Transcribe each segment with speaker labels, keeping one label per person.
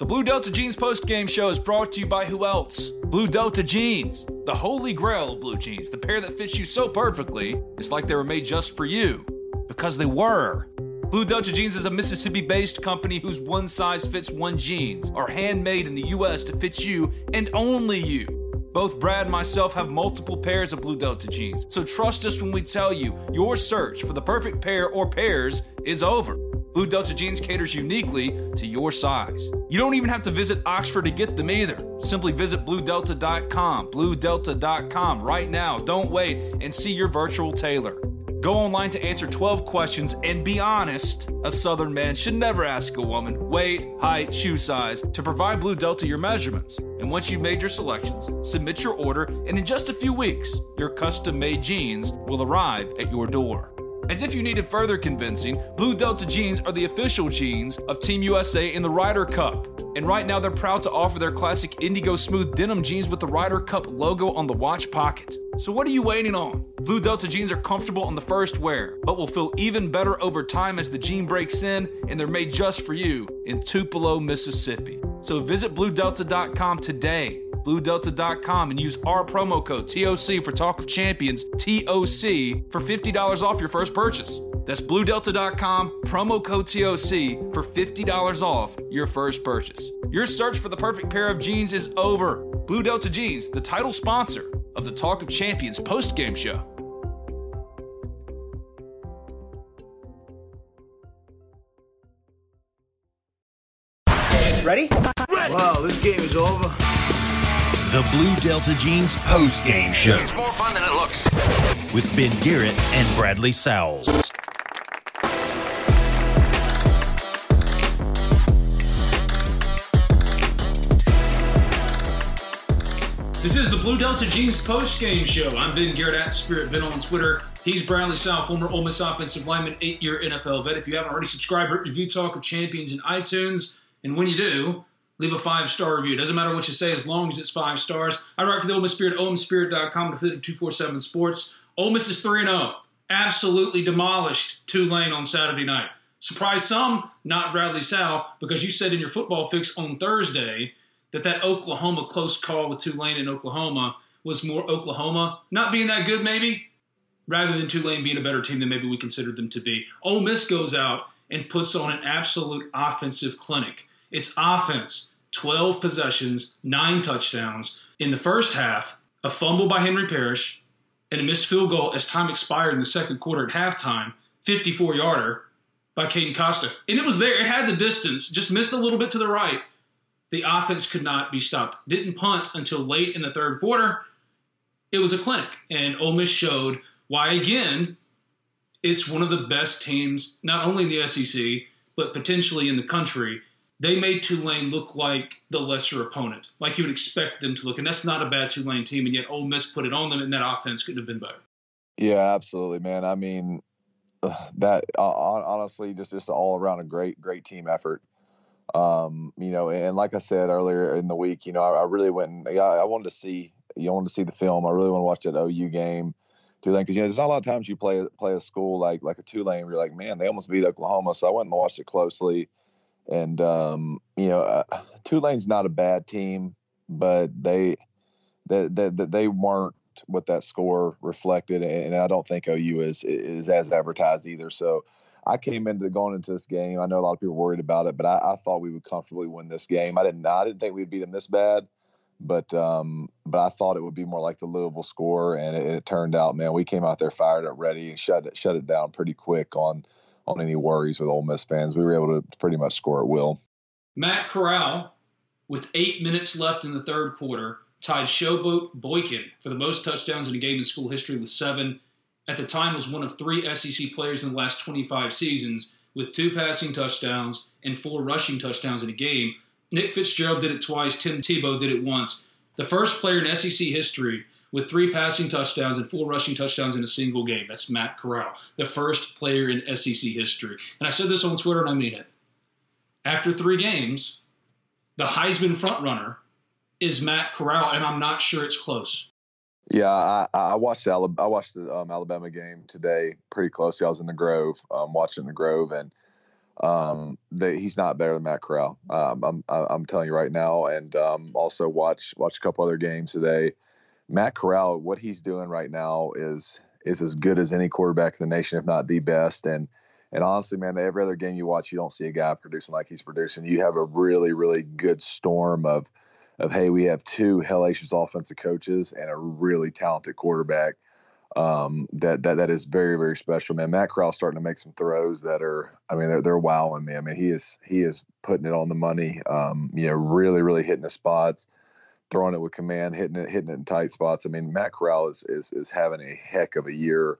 Speaker 1: The Blue Delta Jeans post game show is brought to you by who else? Blue Delta Jeans, the holy grail of blue jeans, the pair that fits you so perfectly, it's like they were made just for you. Because they were. Blue Delta Jeans is a Mississippi based company whose one size fits one jeans are handmade in the U.S. to fit you and only you. Both Brad and myself have multiple pairs of Blue Delta jeans, so trust us when we tell you your search for the perfect pair or pairs is over. Blue Delta jeans caters uniquely to your size. You don't even have to visit Oxford to get them either. Simply visit bluedelta.com, bluedelta.com right now. Don't wait and see your virtual tailor. Go online to answer 12 questions and be honest. A Southern man should never ask a woman weight, height, shoe size to provide Blue Delta your measurements. And once you've made your selections, submit your order, and in just a few weeks, your custom made jeans will arrive at your door. As if you needed further convincing, Blue Delta jeans are the official jeans of Team USA in the Ryder Cup. And right now, they're proud to offer their classic Indigo Smooth denim jeans with the Ryder Cup logo on the watch pocket. So, what are you waiting on? Blue Delta jeans are comfortable on the first wear, but will feel even better over time as the jean breaks in, and they're made just for you in Tupelo, Mississippi. So, visit BlueDelta.com today BlueDelta.com and use our promo code TOC for Talk of Champions, TOC, for $50 off your first purchase. That's BlueDelta.com, promo code TOC for $50 off your first purchase. Your search for the perfect pair of jeans is over. Blue Delta Jeans, the title sponsor of the Talk of Champions post game show.
Speaker 2: Ready? Ready? Wow, this game is over.
Speaker 3: The Blue Delta Jeans post game show
Speaker 4: It's more fun than it looks.
Speaker 3: with Ben Garrett and Bradley Sowell.
Speaker 1: This is the Blue Delta Jeans post game show. I'm Ben Garrett at Spirit Ben on Twitter. He's Bradley Sowell, former Ole Miss offensive lineman, eight year NFL vet. If you haven't already subscribed, rate, review Talk of Champions in iTunes. And when you do, leave a five star review. Doesn't matter what you say as long as it's five stars. I write for the Ole Miss Spirit, OleMissSpirit.com, to 247 Sports. Ole Miss is 3 0. Absolutely demolished Tulane on Saturday night. Surprised some, not Bradley Sowell, because you said in your football fix on Thursday that that Oklahoma close call with Tulane in Oklahoma was more Oklahoma not being that good, maybe, rather than Tulane being a better team than maybe we considered them to be. Ole Miss goes out and puts on an absolute offensive clinic. It's offense, 12 possessions, nine touchdowns. In the first half, a fumble by Henry Parrish and a missed field goal as time expired in the second quarter at halftime, 54 yarder by Caden Costa. And it was there, it had the distance, just missed a little bit to the right. The offense could not be stopped. Didn't punt until late in the third quarter. It was a clinic, and Ole Miss showed why, again, it's one of the best teams, not only in the SEC, but potentially in the country. They made Tulane look like the lesser opponent, like you would expect them to look. And that's not a bad Tulane team, and yet Ole Miss put it on them, and that offense couldn't have been better.
Speaker 5: Yeah, absolutely, man. I mean, that uh, honestly, just just all around a great great team effort. Um, you know, and like I said earlier in the week, you know, I, I really went and yeah, I wanted to see, you wanted to see the film. I really want to watch that OU game. Tulane, because you know, there's not a lot of times you play play a school like like a Tulane, where you're like, man, they almost beat Oklahoma. So I went and watched it closely, and um, you know, uh, Tulane's not a bad team, but they that that that they weren't what that score reflected, and I don't think OU is is as advertised either. So I came into going into this game. I know a lot of people worried about it, but I, I thought we would comfortably win this game. I didn't I didn't think we'd beat them this bad, but um, but I thought it would be more like the Louisville score, and it, it turned out, man, we came out there fired up, ready, and shut it shut it down pretty quick on on any worries with Ole Miss fans. We were able to pretty much score at will.
Speaker 1: Matt Corral, with eight minutes left in the third quarter, tied Showboat Boykin for the most touchdowns in a game in school history with seven. At the time, was one of three SEC players in the last 25 seasons with two passing touchdowns and four rushing touchdowns in a game. Nick Fitzgerald did it twice. Tim Tebow did it once. The first player in SEC history with three passing touchdowns and four rushing touchdowns in a single game. That's Matt Corral, the first player in SEC history. And I said this on Twitter, and I mean it. After three games, the Heisman frontrunner is Matt Corral, and I'm not sure it's close.
Speaker 5: Yeah, I, I watched the I watched the um, Alabama game today pretty closely. I was in the Grove, um, watching the Grove, and um, they, he's not better than Matt Corral. Um, I'm I'm telling you right now, and um, also watch watch a couple other games today. Matt Corral, what he's doing right now is is as good as any quarterback in the nation, if not the best. And and honestly, man, every other game you watch, you don't see a guy producing like he's producing. You have a really, really good storm of of hey, we have two hellacious offensive coaches and a really talented quarterback. Um, that that that is very, very special, man. Matt Corral starting to make some throws that are, I mean, they're they're wowing me. I mean, he is he is putting it on the money. Um, you know, really, really hitting the spots throwing it with command, hitting it, hitting it in tight spots. I mean, Matt Corral is is, is having a heck of a year,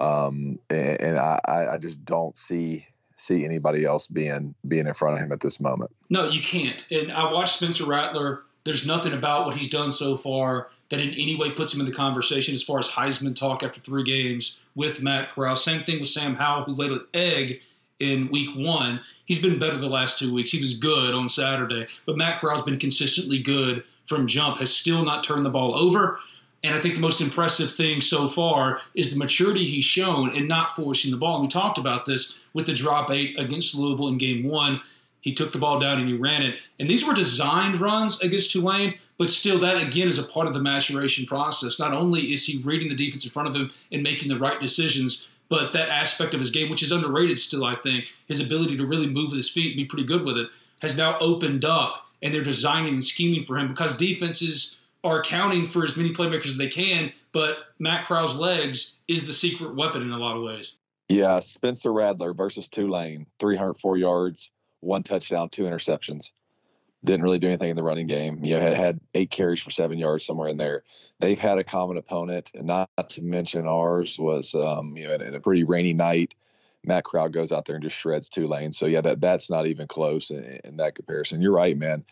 Speaker 5: um, and, and I, I just don't see see anybody else being being in front of him at this moment.
Speaker 1: No, you can't. And I watched Spencer Rattler. There's nothing about what he's done so far that in any way puts him in the conversation as far as Heisman talk after three games with Matt Corral. Same thing with Sam Howell, who laid an egg in week one. He's been better the last two weeks. He was good on Saturday, but Matt Corral's been consistently good from jump, has still not turned the ball over. And I think the most impressive thing so far is the maturity he's shown in not forcing the ball. And we talked about this with the drop eight against Louisville in game one. He took the ball down and he ran it. And these were designed runs against Tulane, but still, that again is a part of the maturation process. Not only is he reading the defense in front of him and making the right decisions, but that aspect of his game, which is underrated still, I think, his ability to really move with his feet and be pretty good with it, has now opened up and they're designing and scheming for him because defenses are accounting for as many playmakers as they can, but Matt Corral's legs is the secret weapon in a lot of ways.
Speaker 5: Yeah, Spencer Rattler versus Tulane, 304 yards, one touchdown, two interceptions. Didn't really do anything in the running game. You know, had, had eight carries for seven yards somewhere in there. They've had a common opponent, and not to mention ours was, um, you know, in a pretty rainy night Matt Corral goes out there and just shreds Tulane. So yeah, that that's not even close in, in that comparison. You're right, man.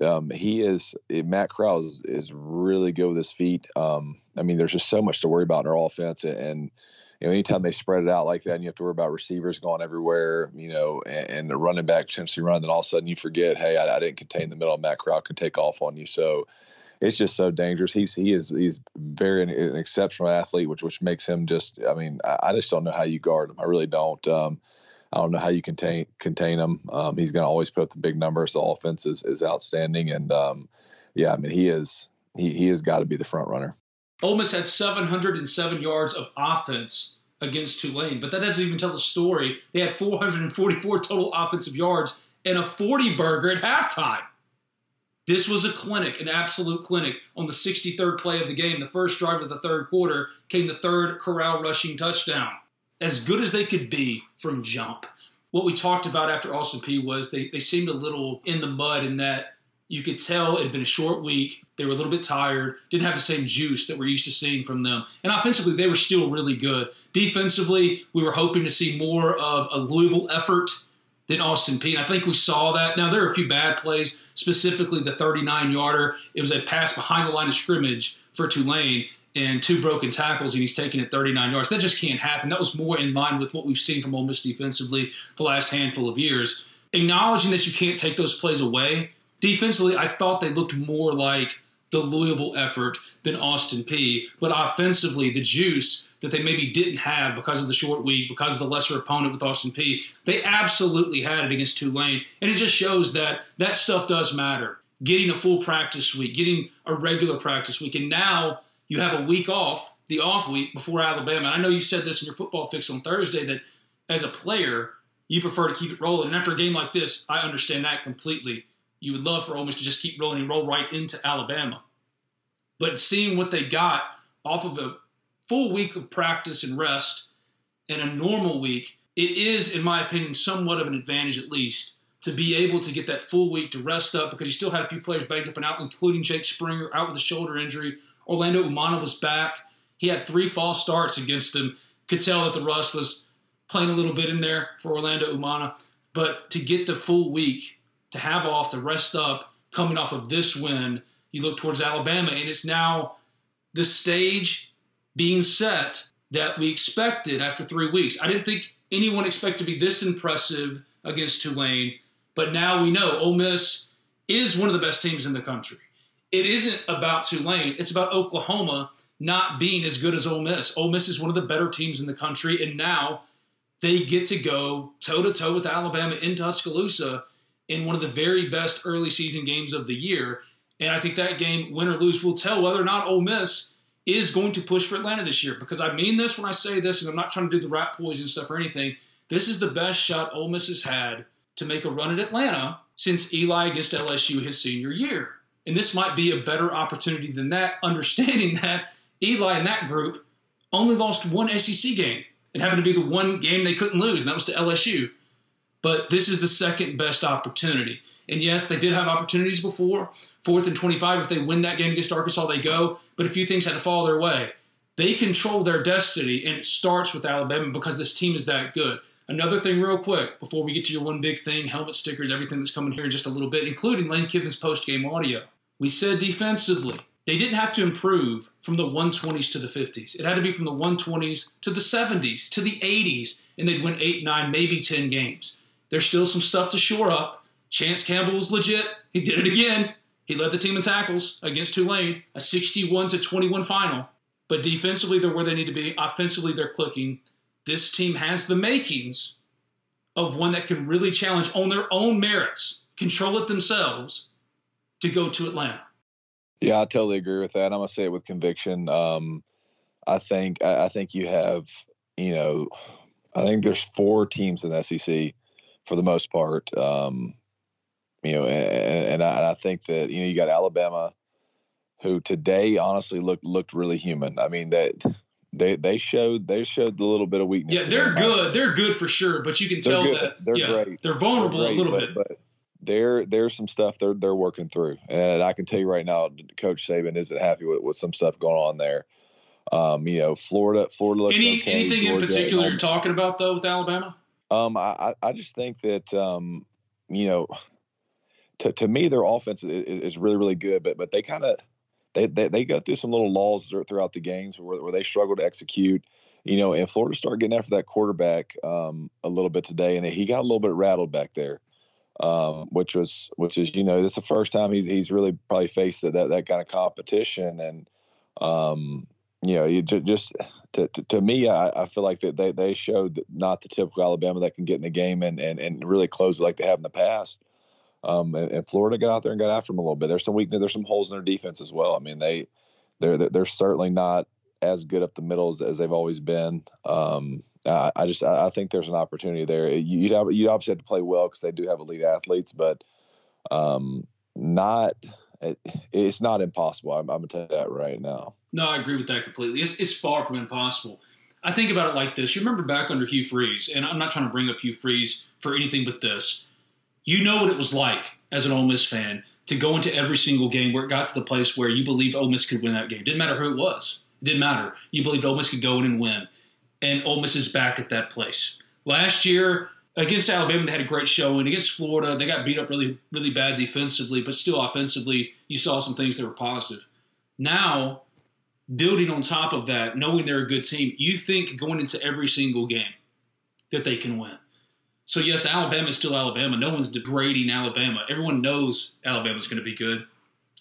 Speaker 5: Um, he is Matt Corral is, is really good with his feet. Um, I mean, there's just so much to worry about in our offense, and, and you know, anytime they spread it out like that, and you have to worry about receivers going everywhere, you know, and, and the running back potentially running, then all of a sudden you forget, hey, I, I didn't contain the middle. Matt Corral can take off on you. So it's just so dangerous. He's he is he's very an, an exceptional athlete, which which makes him just. I mean, I, I, just don't know how you guard him. I really don't. Um, I don't know how you contain contain him. Um, he's going to always put up the big numbers. The offense is, is outstanding, and um, yeah, I mean he is he he has got to be the front runner.
Speaker 1: Ole Miss had 707 yards of offense against Tulane, but that doesn't even tell the story. They had 444 total offensive yards and a 40 burger at halftime. This was a clinic, an absolute clinic. On the 63rd play of the game, the first drive of the third quarter, came the third Corral rushing touchdown. As good as they could be from jump. What we talked about after Austin Peay was they, they seemed a little in the mud in that you could tell it had been a short week. They were a little bit tired, didn't have the same juice that we're used to seeing from them. And offensively, they were still really good. Defensively, we were hoping to see more of a Louisville effort than Austin Peay. I think we saw that. Now, there are a few bad plays, specifically the 39 yarder. It was a pass behind the line of scrimmage for Tulane and two broken tackles, and he's taking it 39 yards. That just can't happen. That was more in line with what we've seen from Ole Miss defensively the last handful of years. Acknowledging that you can't take those plays away, defensively, I thought they looked more like the Louisville effort than Austin Peay. But offensively, the juice that they maybe didn't have because of the short week, because of the lesser opponent with Austin Peay, they absolutely had it against Tulane. And it just shows that that stuff does matter. Getting a full practice week, getting a regular practice week, and now you have a week off, the off week before Alabama. And I know you said this in your football fix on Thursday that as a player, you prefer to keep it rolling. And after a game like this, I understand that completely you would love for Ole Miss to just keep rolling and roll right into Alabama. But seeing what they got off of a full week of practice and rest and a normal week, it is, in my opinion, somewhat of an advantage at least to be able to get that full week to rest up because you still had a few players banged up and out, including Jake Springer out with a shoulder injury. Orlando Umana was back. He had three false starts against him. Could tell that the rust was playing a little bit in there for Orlando Umana. But to get the full week to have off, to rest up, coming off of this win. You look towards Alabama, and it's now the stage being set that we expected after three weeks. I didn't think anyone expected to be this impressive against Tulane, but now we know Ole Miss is one of the best teams in the country. It isn't about Tulane, it's about Oklahoma not being as good as Ole Miss. Ole Miss is one of the better teams in the country, and now they get to go toe to toe with Alabama in Tuscaloosa in one of the very best early season games of the year. And I think that game, win or lose, will tell whether or not Ole Miss is going to push for Atlanta this year. Because I mean this when I say this, and I'm not trying to do the rat poison stuff or anything. This is the best shot Ole Miss has had to make a run at Atlanta since Eli against LSU his senior year. And this might be a better opportunity than that, understanding that Eli and that group only lost one SEC game. It happened to be the one game they couldn't lose, and that was to LSU. But this is the second best opportunity. And yes, they did have opportunities before. Fourth and 25, if they win that game against Arkansas, they go. But a few things had to fall their way. They control their destiny, and it starts with Alabama because this team is that good. Another thing, real quick, before we get to your one big thing helmet stickers, everything that's coming here in just a little bit, including Lane Kiffin's post game audio. We said defensively, they didn't have to improve from the 120s to the 50s. It had to be from the 120s to the 70s to the 80s, and they'd win 8, 9, maybe 10 games. There's still some stuff to shore up. Chance Campbell was legit. He did it again. He led the team in tackles against Tulane, a 61 to 21 final. But defensively, they're where they need to be. Offensively, they're clicking. This team has the makings of one that can really challenge on their own merits, control it themselves to go to Atlanta.
Speaker 5: Yeah, I totally agree with that. I'm gonna say it with conviction. Um, I think I, I think you have, you know, I think there's four teams in the SEC for the most part. Um, you know, and, and, I, and I think that you know you got Alabama, who today honestly looked looked really human. I mean that they they showed they showed a little bit of weakness.
Speaker 1: Yeah, they're good. They're good for sure, but you can tell that
Speaker 5: they're
Speaker 1: yeah,
Speaker 5: great.
Speaker 1: They're vulnerable
Speaker 5: they're great,
Speaker 1: a little
Speaker 5: but,
Speaker 1: bit.
Speaker 5: But there there's some stuff they're they're working through, and I can tell you right now, Coach Saban isn't happy with, with some stuff going on there. Um, you know, Florida, Florida.
Speaker 1: Any,
Speaker 5: okay,
Speaker 1: anything
Speaker 5: Georgia,
Speaker 1: in particular
Speaker 5: um,
Speaker 1: you're talking about though with Alabama?
Speaker 5: Um, I I just think that um, you know, to to me their offense is, is really really good, but but they kind of they, they they go through some little lulls throughout the games where where they struggle to execute. You know, and Florida started getting after that quarterback um, a little bit today, and he got a little bit rattled back there, um, which was which is you know that's the first time he's he's really probably faced that that, that kind of competition, and um, you know, you just, just to, to, to, me, I, I feel like that they, they showed not the typical Alabama that can get in the game and, and, and really close it like they have in the past. Um, and, and, Florida got out there and got after them a little bit. There's some weakness. There's some holes in their defense as well. I mean, they they're they're certainly not as good up the middle as, they've always been. Um, I, I, just I think there's an opportunity there. You'd have you'd obviously have to play well because they do have elite athletes, but um, not it, it's not impossible. I'm, I'm, gonna tell you that right now.
Speaker 1: No, I agree with that completely. It's, it's far from impossible. I think about it like this. You remember back under Hugh Freeze, and I'm not trying to bring up Hugh Freeze for anything but this. You know what it was like as an Ole Miss fan to go into every single game where it got to the place where you believed Ole Miss could win that game. Didn't matter who it was. It didn't matter. You believed Ole Miss could go in and win. And Ole Miss is back at that place. Last year, against Alabama, they had a great showing. Against Florida, they got beat up really, really bad defensively, but still offensively, you saw some things that were positive. Now, building on top of that, knowing they're a good team, you think going into every single game that they can win. So yes, Alabama is still Alabama. No one's degrading Alabama. Everyone knows Alabama's going to be good,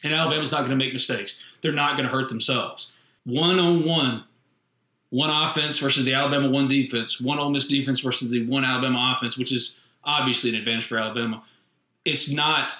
Speaker 1: and Alabama's not going to make mistakes. They're not going to hurt themselves. One on one, one offense versus the Alabama one defense, one Ole Miss defense versus the one Alabama offense, which is obviously an advantage for Alabama. It's not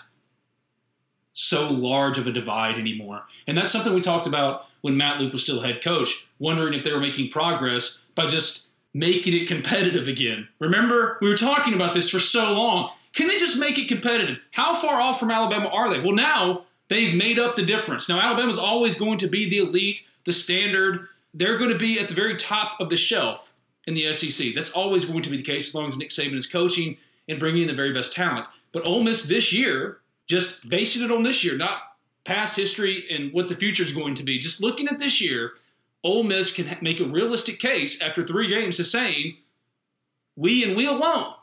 Speaker 1: so large of a divide anymore, and that's something we talked about when Matt Luke was still head coach, wondering if they were making progress by just making it competitive again. Remember, we were talking about this for so long. Can they just make it competitive? How far off from Alabama are they? Well, now they've made up the difference. Now, Alabama's always going to be the elite, the standard. They're going to be at the very top of the shelf in the SEC. That's always going to be the case as long as Nick Saban is coaching and bringing in the very best talent. But Ole Miss this year, just basing it on this year, not past history and what the future is going to be, just looking at this year, Ole Miss can make a realistic case after three games to saying we and we alone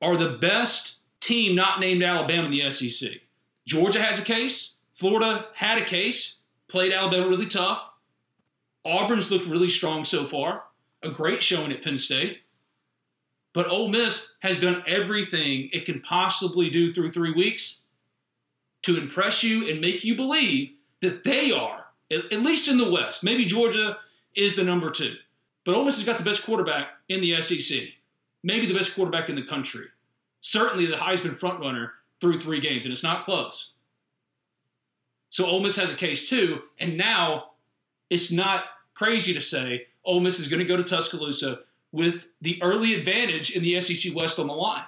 Speaker 1: are the best team not named Alabama in the SEC. Georgia has a case. Florida had a case, played Alabama really tough. Auburn's looked really strong so far. A great showing at Penn State. But Ole Miss has done everything it can possibly do through three weeks to impress you and make you believe that they are, at least in the West. Maybe Georgia is the number two. But Ole Miss has got the best quarterback in the SEC, maybe the best quarterback in the country. Certainly the Heisman frontrunner through three games, and it's not close. So Ole Miss has a case too, and now it's not crazy to say Ole Miss is going to go to Tuscaloosa with the early advantage in the SEC West on the line.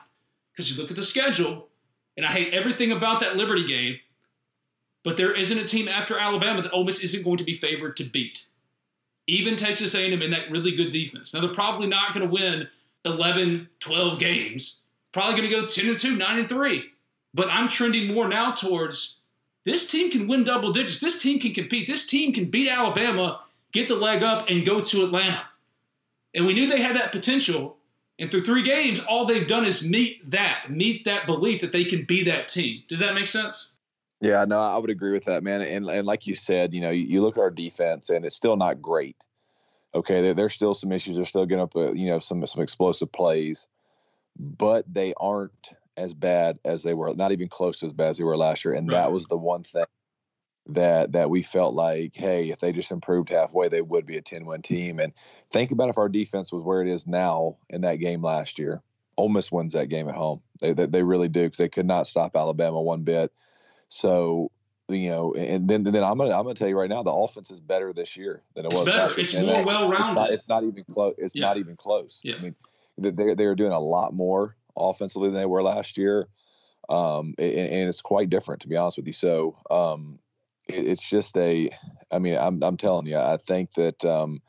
Speaker 1: Because you look at the schedule, and I hate everything about that Liberty game, but there isn't a team after Alabama that Ole Miss isn't going to be favored to beat. Even Texas A&M in that really good defense. Now they're probably not going to win 11, 12 games. Probably going to go 10 and 2, 9 and 3. But I'm trending more now towards this team can win double digits. This team can compete. This team can beat Alabama, get the leg up, and go to Atlanta. And we knew they had that potential. And through three games, all they've done is meet that, meet that belief that they can be that team. Does that make sense?
Speaker 5: Yeah, no, I would agree with that, man. And and like you said, you know, you, you look at our defense, and it's still not great. Okay, there, there's still some issues. They're still getting up, uh, you know, some some explosive plays, but they aren't as bad as they were. Not even close to as bad as they were last year. And right. that was the one thing that that we felt like, hey, if they just improved halfway, they would be a 10 win team. And think about if our defense was where it is now in that game last year. Ole Miss wins that game at home. They they, they really do because they could not stop Alabama one bit. So you know, and then then I'm gonna I'm gonna tell you right now, the offense is better this year than it
Speaker 1: it's
Speaker 5: was.
Speaker 1: Better. It's
Speaker 5: and
Speaker 1: more well rounded.
Speaker 5: It's, it's, not even close. It's yeah. not even close.
Speaker 1: Yeah.
Speaker 5: I mean, they they are doing a lot more offensively than they were last year, um, and, and, it's quite different to be honest with you. So um, it's just a, I mean, I'm I'm telling you, I think that um,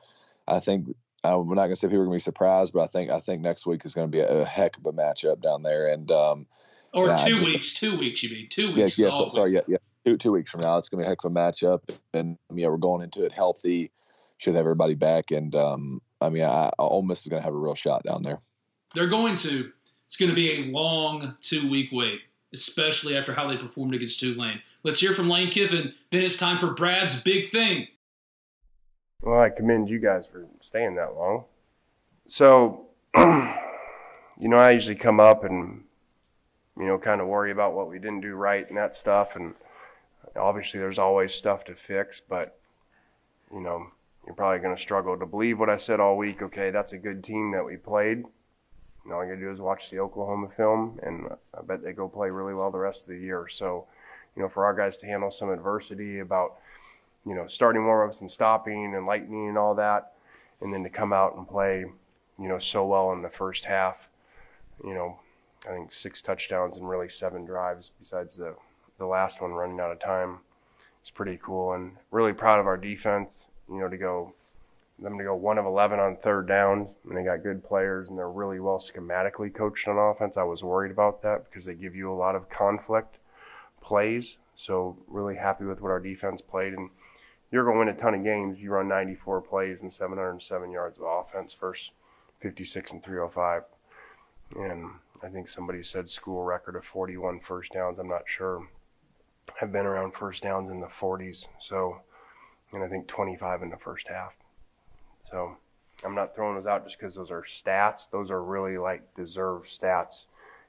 Speaker 5: I think I'm not gonna say people are gonna be surprised, but I think I think next week is gonna be a, a heck of a matchup down there, and um,
Speaker 1: or two just, weeks, two weeks, you mean two weeks?
Speaker 5: Yeah, yeah so, sorry, yeah, yeah, two two weeks from now, it's gonna be a heck of a matchup, and yeah, we're going into it healthy, should have everybody back, and um, I mean, I, Ole Miss is gonna have a real shot down there.
Speaker 1: They're going to. It's going to be a long two week wait, especially after how they performed against Tulane. Let's hear from Lane Kiffin. Then it's time for Brad's big thing.
Speaker 6: Well, I commend you guys for staying that long. So, you know, I usually come up and, you know, kind of worry about what we didn't do right and that stuff. And obviously, there's always stuff to fix, but, you know, you're probably going to struggle to believe what I said all week. Okay, that's a good team that we played. And all you got to do is watch the Oklahoma film, and I bet they go play really well the rest of the year. So, you know, for our guys to handle some adversity about, you know, starting warm-ups and stopping and lightning and all that, and then to come out and play, you know, so well in the first half, you know, I think six touchdowns and really seven drives besides the, the last one running out of time. It's pretty cool and really proud of our defense, you know, to go them to go one of 11 on third downs and they got good players and they're really well schematically coached on offense. I was worried about that because they give you a lot of conflict plays. So really happy with what our defense played. And you're going to win a ton of games. You run 94 plays and 707 yards of offense, first 56 and 305. And I think somebody said school record of 41 first downs. I'm not sure. I've been around first downs in the 40s. So, and I think 25 in the first half. So I'm not throwing those out just because those are stats. Those are really like deserved stats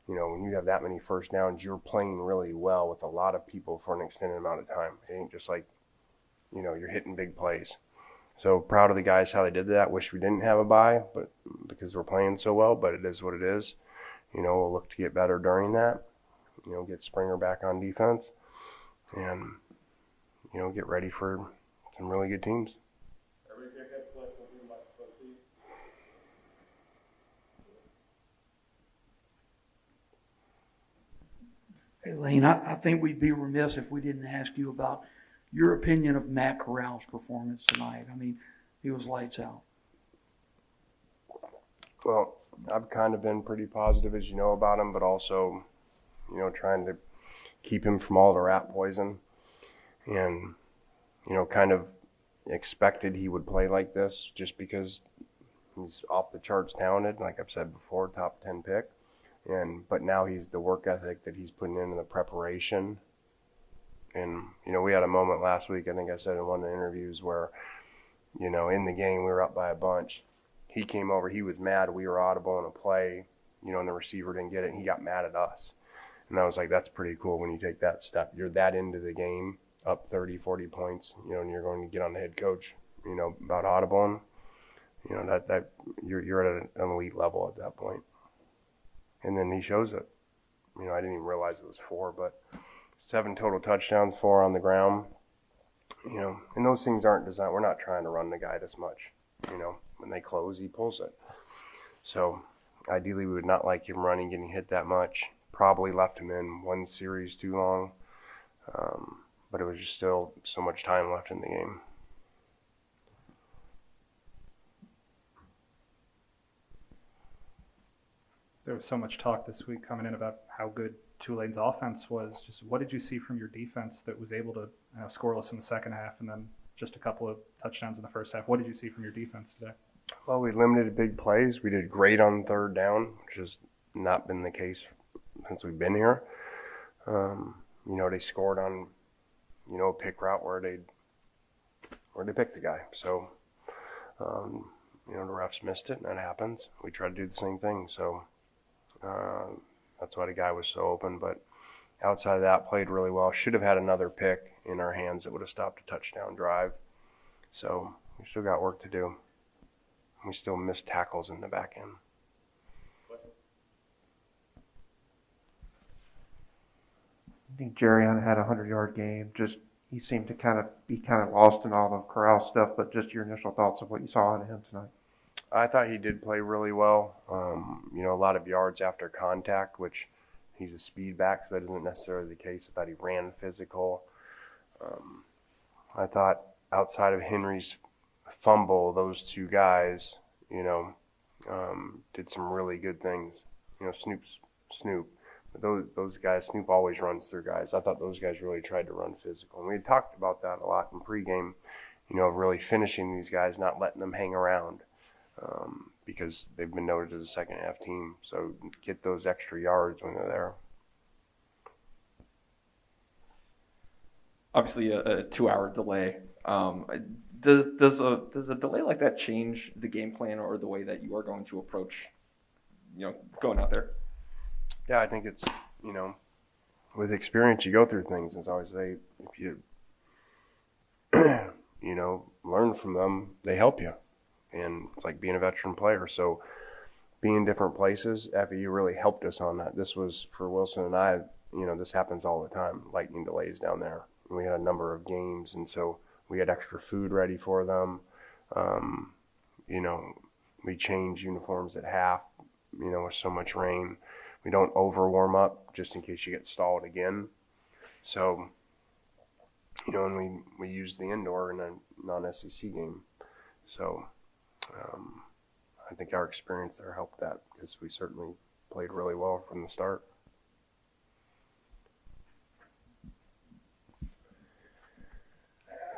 Speaker 6: you know, when you have that many first downs, you're playing really well with a lot of people for an extended amount of time. It ain't just like, you know, you're hitting big plays. So proud of the guys how they did that. Wish we didn't have a bye, but because we're playing so well, but it is what it is. You know, we'll look to get better during that. You know, get Springer back on defense, and you know, get ready for some really good teams.
Speaker 7: Lane, I, I think we'd be remiss if we didn't ask you about your opinion of Matt Corral's performance tonight. I mean, he was lights out.
Speaker 6: Well, I've kind of been pretty positive, as you know about him, but also, you know, trying to keep him from all the rat poison, and you know, kind of expected he would play like this just because he's off the charts talented. Like I've said before, top ten pick. And but now he's the work ethic that he's putting into the preparation. And you know, we had a moment last week. I think I said in one of the interviews where, you know, in the game we were up by a bunch. He came over. He was mad. We were audible in a play, you know, and the receiver didn't get it. and He got mad at us. And I was like, that's pretty cool when you take that step. You're that into the game, up 30, 40 points, you know, and you're going to get on the head coach, you know, about audible. You know, that, that you're, you're at an elite level at that point. And then he shows it. You know, I didn't even realize it was four, but seven total touchdowns, four on the ground. You know, and those things aren't designed. We're not trying to run the guy this much. You know, when they close, he pulls it. So ideally, we would not like him running, getting hit that much probably left him in one series too long. Um, but it was just still so much time left in the game.
Speaker 8: There was so much talk this week coming in about how good Tulane's offense was. Just what did you see from your defense that was able to you know, scoreless in the second half and then just a couple of touchdowns in the first half? What did you see from your defense today?
Speaker 6: Well, we limited big plays. We did great on third down, which has not been the case since we've been here. Um, you know, they scored on, you know, a pick route where they where they picked the guy. So, um, you know, the refs missed it, and that happens. We try to do the same thing. So uh, that's why the guy was so open. But outside of that, played really well. Should have had another pick in our hands that would have stopped a touchdown drive. So we still got work to do. We still missed tackles in the back end.
Speaker 9: I think Jerrion had a hundred yard game. Just he seemed to kind of be kind of lost in all the corral stuff. But just your initial thoughts of what you saw out of him tonight.
Speaker 6: I thought he did play really well. Um, you know, a lot of yards after contact, which he's a speed back, so that isn't necessarily the case. I thought he ran physical. Um, I thought outside of Henry's fumble, those two guys, you know, um, did some really good things. You know, Snoop's Snoop those those guys, Snoop always runs through guys. I thought those guys really tried to run physical, and we had talked about that a lot in pregame. You know, really finishing these guys, not letting them hang around, um, because they've been noted as a second half team. So get those extra yards when they're there.
Speaker 10: Obviously, a, a two-hour delay. Um, does does a does a delay like that change the game plan or the way that you are going to approach, you know, going out there?
Speaker 6: yeah, I think it's you know, with experience you go through things. As I always say, if you you know learn from them, they help you, and it's like being a veteran player. So being in different places, FAU really helped us on that. This was for Wilson and I. You know, this happens all the time. Lightning delays down there. We had a number of games, and so we had extra food ready for them. Um, you know, we change uniforms at half. You know, with so much rain we don't over warm up just in case you get stalled again. So, you know, and we, we use the indoor in a non SEC game. So, um, I think our experience there helped that because we certainly played really well from the start.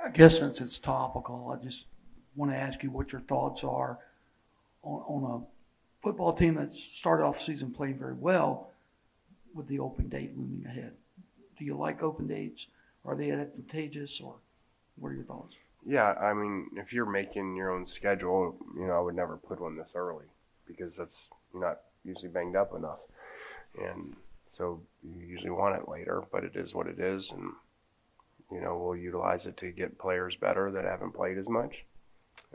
Speaker 7: I guess since it's topical, I just want to ask you what your thoughts are on, on a football team that started off season playing very well with the open date looming ahead. Do you like open dates? Are they advantageous, or what are your thoughts?
Speaker 6: Yeah, I mean, if you're making your own schedule, you know, I would never put one this early because that's not usually banged up enough, and so you usually want it later. But it is what it is, and you know, we'll utilize it to get players better that haven't played as much.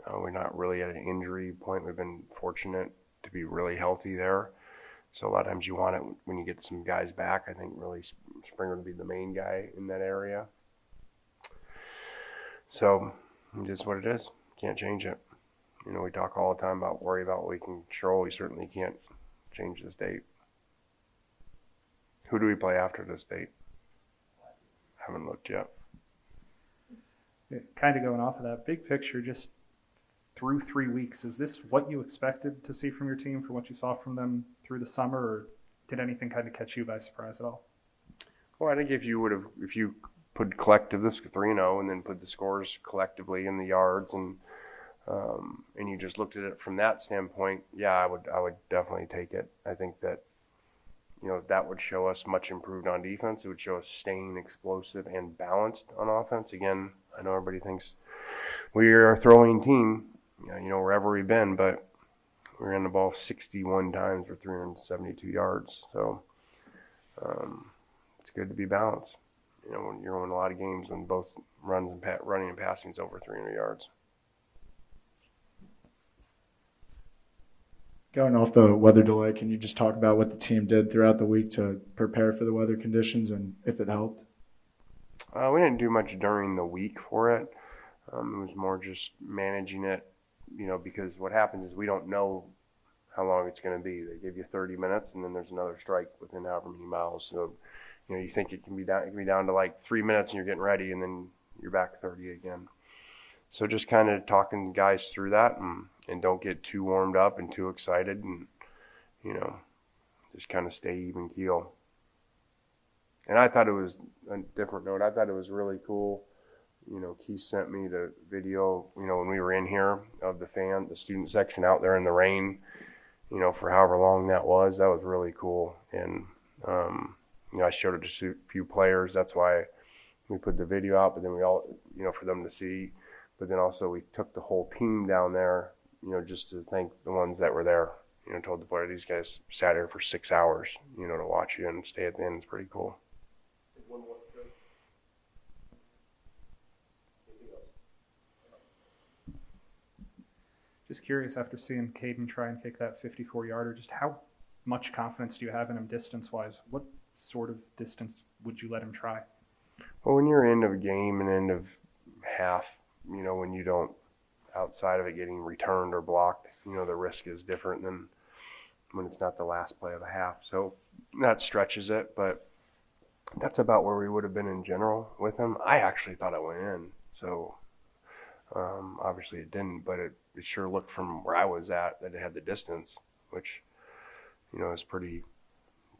Speaker 6: Uh, we're not really at an injury point. We've been fortunate to be really healthy there. So a lot of times you want it when you get some guys back. I think really Springer would be the main guy in that area. So it is what it is. Can't change it. You know, we talk all the time about worry about what we can control. We certainly can't change this date. Who do we play after this date? Haven't looked yet.
Speaker 8: Kind of going off of that big picture, just through three weeks. Is this what you expected to see from your team from what you saw from them through the summer, or did anything kind of catch you by surprise at all?
Speaker 6: Well, I think if you would have, if you put collective this three zero, and then put the scores collectively in the yards, and um, and you just looked at it from that standpoint, yeah, I would I would definitely take it. I think that you know, that would show us much improved on defense. It would show us staying explosive and balanced on offense. Again, I know everybody thinks we are a throwing team, you know, you know wherever we've been, but we ran the ball 61 times for 372 yards. So um, it's good to be balanced. You know, when you're winning a lot of games when both runs and pa- running and passing is over 300 yards.
Speaker 11: Going off the weather delay, can you just talk about what the team did throughout the week to prepare for the weather conditions and if it helped?
Speaker 6: Uh, we didn't do much during the week for it. Um, it was more just managing it, you know, because what happens is we don't know how long it's going to be. They give you 30 minutes, and then there's another strike within however many miles. So, you know, you think it can be down, it can be down to like three minutes, and you're getting ready, and then you're back 30 again. So just kind of talking guys through that, and and don't get too warmed up and too excited, and you know, just kind of stay even keel. And I thought it was a different note. I thought it was really cool. You know, Keith sent me the video. You know, when we were in here of the fan, the student section out there in the rain. You know, for however long that was, that was really cool. And um, you know, I showed it to a few players. That's why we put the video out. But then we all, you know, for them to see. But then also we took the whole team down there. You know, just to thank the ones that were there. You know, told the player these guys sat here for six hours. You know, to watch you and stay at the end. It's pretty cool.
Speaker 8: Just curious, after seeing Caden try and kick that 54 yarder, just how much confidence do you have in him distance wise? What sort of distance would you let him try?
Speaker 6: Well, when you're end of a game and end of half, you know, when you don't, outside of it getting returned or blocked, you know, the risk is different than when it's not the last play of a half. So that stretches it, but that's about where we would have been in general with him. I actually thought it went in. So um, obviously it didn't, but it, it sure looked from where I was at that it had the distance, which, you know, is pretty,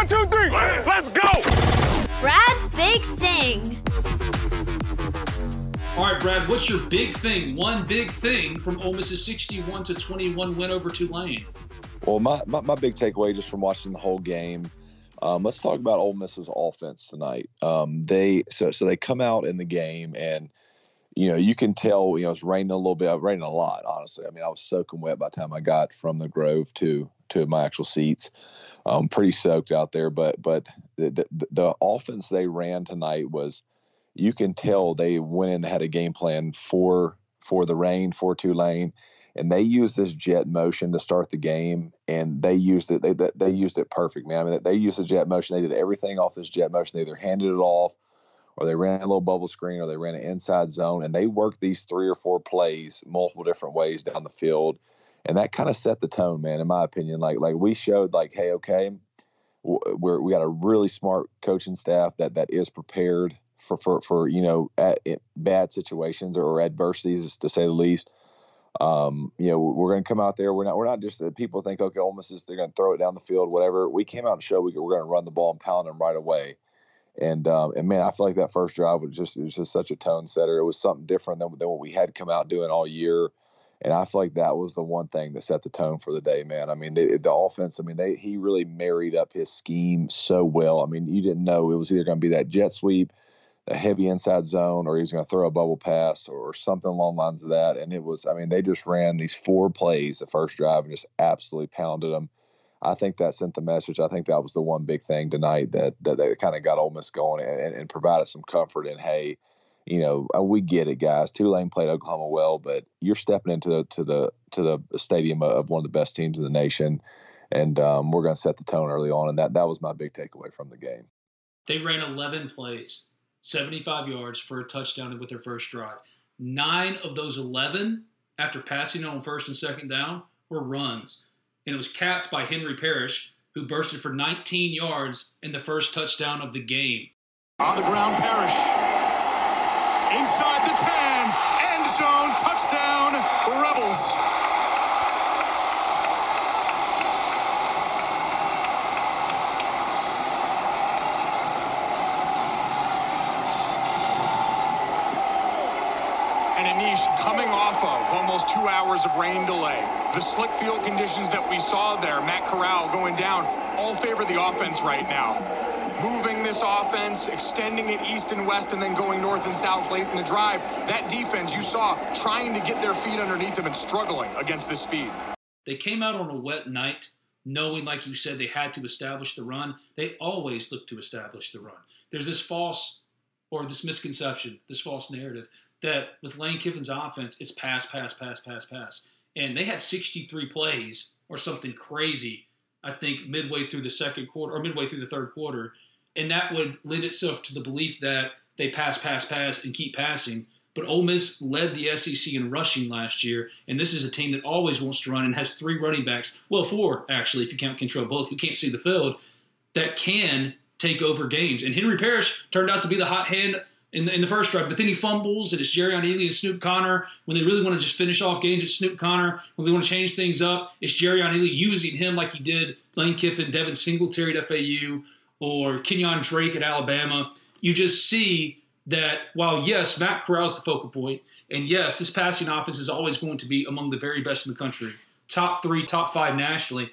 Speaker 12: One, two, three. Let's go.
Speaker 13: Brad's big thing.
Speaker 1: All right, Brad, what's your big thing? One big thing from Ole Miss's 61 to 21 win over Tulane.
Speaker 5: Well, my, my, my big takeaway just from watching the whole game. Um, let's talk about Ole Miss's offense tonight. Um, they so so they come out in the game and you know you can tell you know it's raining a little bit, raining a lot. Honestly, I mean I was soaking wet by the time I got from the Grove to to my actual seats. Um, pretty soaked out there, but but the, the the offense they ran tonight was you can tell they went and had a game plan for for the rain for Tulane and they used this jet motion to start the game, and they used it. They they, used it perfect, man. I mean, they used the jet motion. They did everything off this jet motion. They either handed it off, or they ran a little bubble screen, or they ran an inside zone, and they worked these three or four plays multiple different ways down the field, and that kind of set the tone, man. In my opinion, like like we showed, like, hey, okay, we're we got a really smart coaching staff that that is prepared for for for you know at, at bad situations or adversities to say the least um, you know, we're going to come out there. We're not, we're not just people think, okay, Ole Miss is, they're going to throw it down the field, whatever. We came out and showed we, we're going to run the ball and pound them right away. And, um, and man, I feel like that first drive was just, it was just such a tone setter. It was something different than, than what we had come out doing all year. And I feel like that was the one thing that set the tone for the day, man. I mean, they, the offense, I mean, they, he really married up his scheme so well. I mean, you didn't know it was either going to be that jet sweep, a heavy inside zone or he was going to throw a bubble pass or something along the lines of that. And it was, I mean, they just ran these four plays the first drive and just absolutely pounded them. I think that sent the message. I think that was the one big thing tonight that that, that kind of got Ole Miss going and, and provided some comfort in, hey, you know, uh, we get it, guys. Tulane played Oklahoma well, but you're stepping into the to the to the stadium of one of the best teams in the nation, and um, we're going to set the tone early on. And that that was my big takeaway from the game.
Speaker 1: They ran 11 plays, 75 yards for a touchdown with their first drive. Nine of those 11, after passing on first and second down, were runs, and it was capped by Henry Parrish, who bursted for 19 yards in the first touchdown of the game.
Speaker 12: On the ground, Parrish inside the 10, end zone, touchdown, Rebels. Coming off of almost two hours of rain delay. The slick field conditions that we saw there, Matt Corral going down, all favor the offense right now moving this offense, extending it east and west, and then going north and south late in the drive. That defense you saw trying to get their feet underneath them and struggling against the speed.
Speaker 1: They came out on a wet night, knowing, like you said, they had to establish the run. They always look to establish the run. There's this false or this misconception, this false narrative that with Lane Kiffin's offense, it's pass, pass, pass, pass, pass. And they had 63 plays or something crazy, I think, midway through the second quarter or midway through the third quarter and that would lend itself to the belief that they pass, pass, pass, and keep passing. But Ole Miss led the SEC in rushing last year, and this is a team that always wants to run and has three running backs, well, four actually, if you count Kentrel Bullock, who can't see the field, that can take over games. And Henry Parrish turned out to be the hot hand in the, in the first drive, but then he fumbles, and it's Jerrion Ealy and Snoop Conner. When they really want to just finish off games, it's Snoop Conner. When they want to change things up, it's Jerrion Ealy using him like he did Lane Kiffin, Devin Singletary at FAU or Kenyon Drake at Alabama, you just see that while yes, Matt Corral's the focal point, and yes, this passing offense is always going to be among the very best in the country, top three, top five nationally.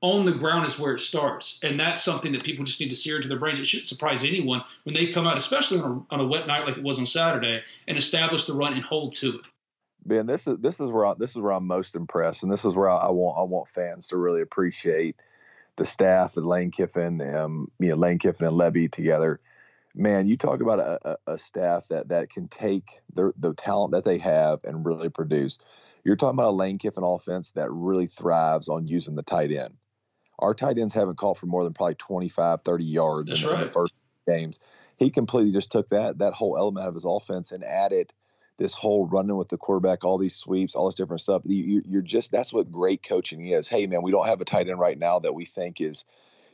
Speaker 1: On the ground is where it starts, and that's something that people just need to sear into their brains. It shouldn't surprise anyone when they come out, especially on a, on a wet night like it was on Saturday, and establish the run and hold to it.
Speaker 5: Ben, this is this is where I, this is where I'm most impressed, and this is where I, I want I want fans to really appreciate the staff and Lane Kiffin, um, you know, Lane Kiffin and Lebby together. Man, you talk about a, a, staff that that can take the the talent that they have and really produce. You're talking about a Lane Kiffin offense that really thrives on using the tight end. Our tight ends haven't caught for more than probably 25, 30 yards in, right. in the first games. He completely just took that that whole element of his offense and added – this whole running with the quarterback, all these sweeps, all this different stuff. You, are just that's what great coaching is. Hey, man, we don't have a tight end right now that we think is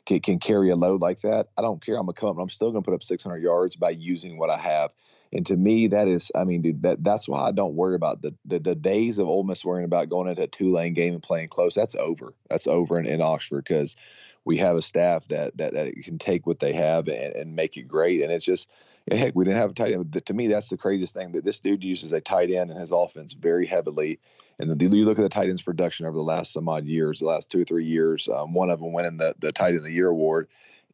Speaker 5: can, can carry a load like that. I don't care. I'm gonna come. I'm still gonna put up 600 yards by using what I have. And to me, that is, I mean, dude, that that's why I don't worry about the the, the days of Ole Miss worrying about going into a Tulane game and playing close. That's over. That's over in, in Oxford because we have a staff that that, that can take what they have and, and make it great. And it's just heck, we didn't have a tight end. To me, that's the craziest thing that this dude uses a tight end in his offense very heavily. And you look at the tight ends production over the last some odd years, the last two or three years, um, one of them winning the, the tight end of the year award.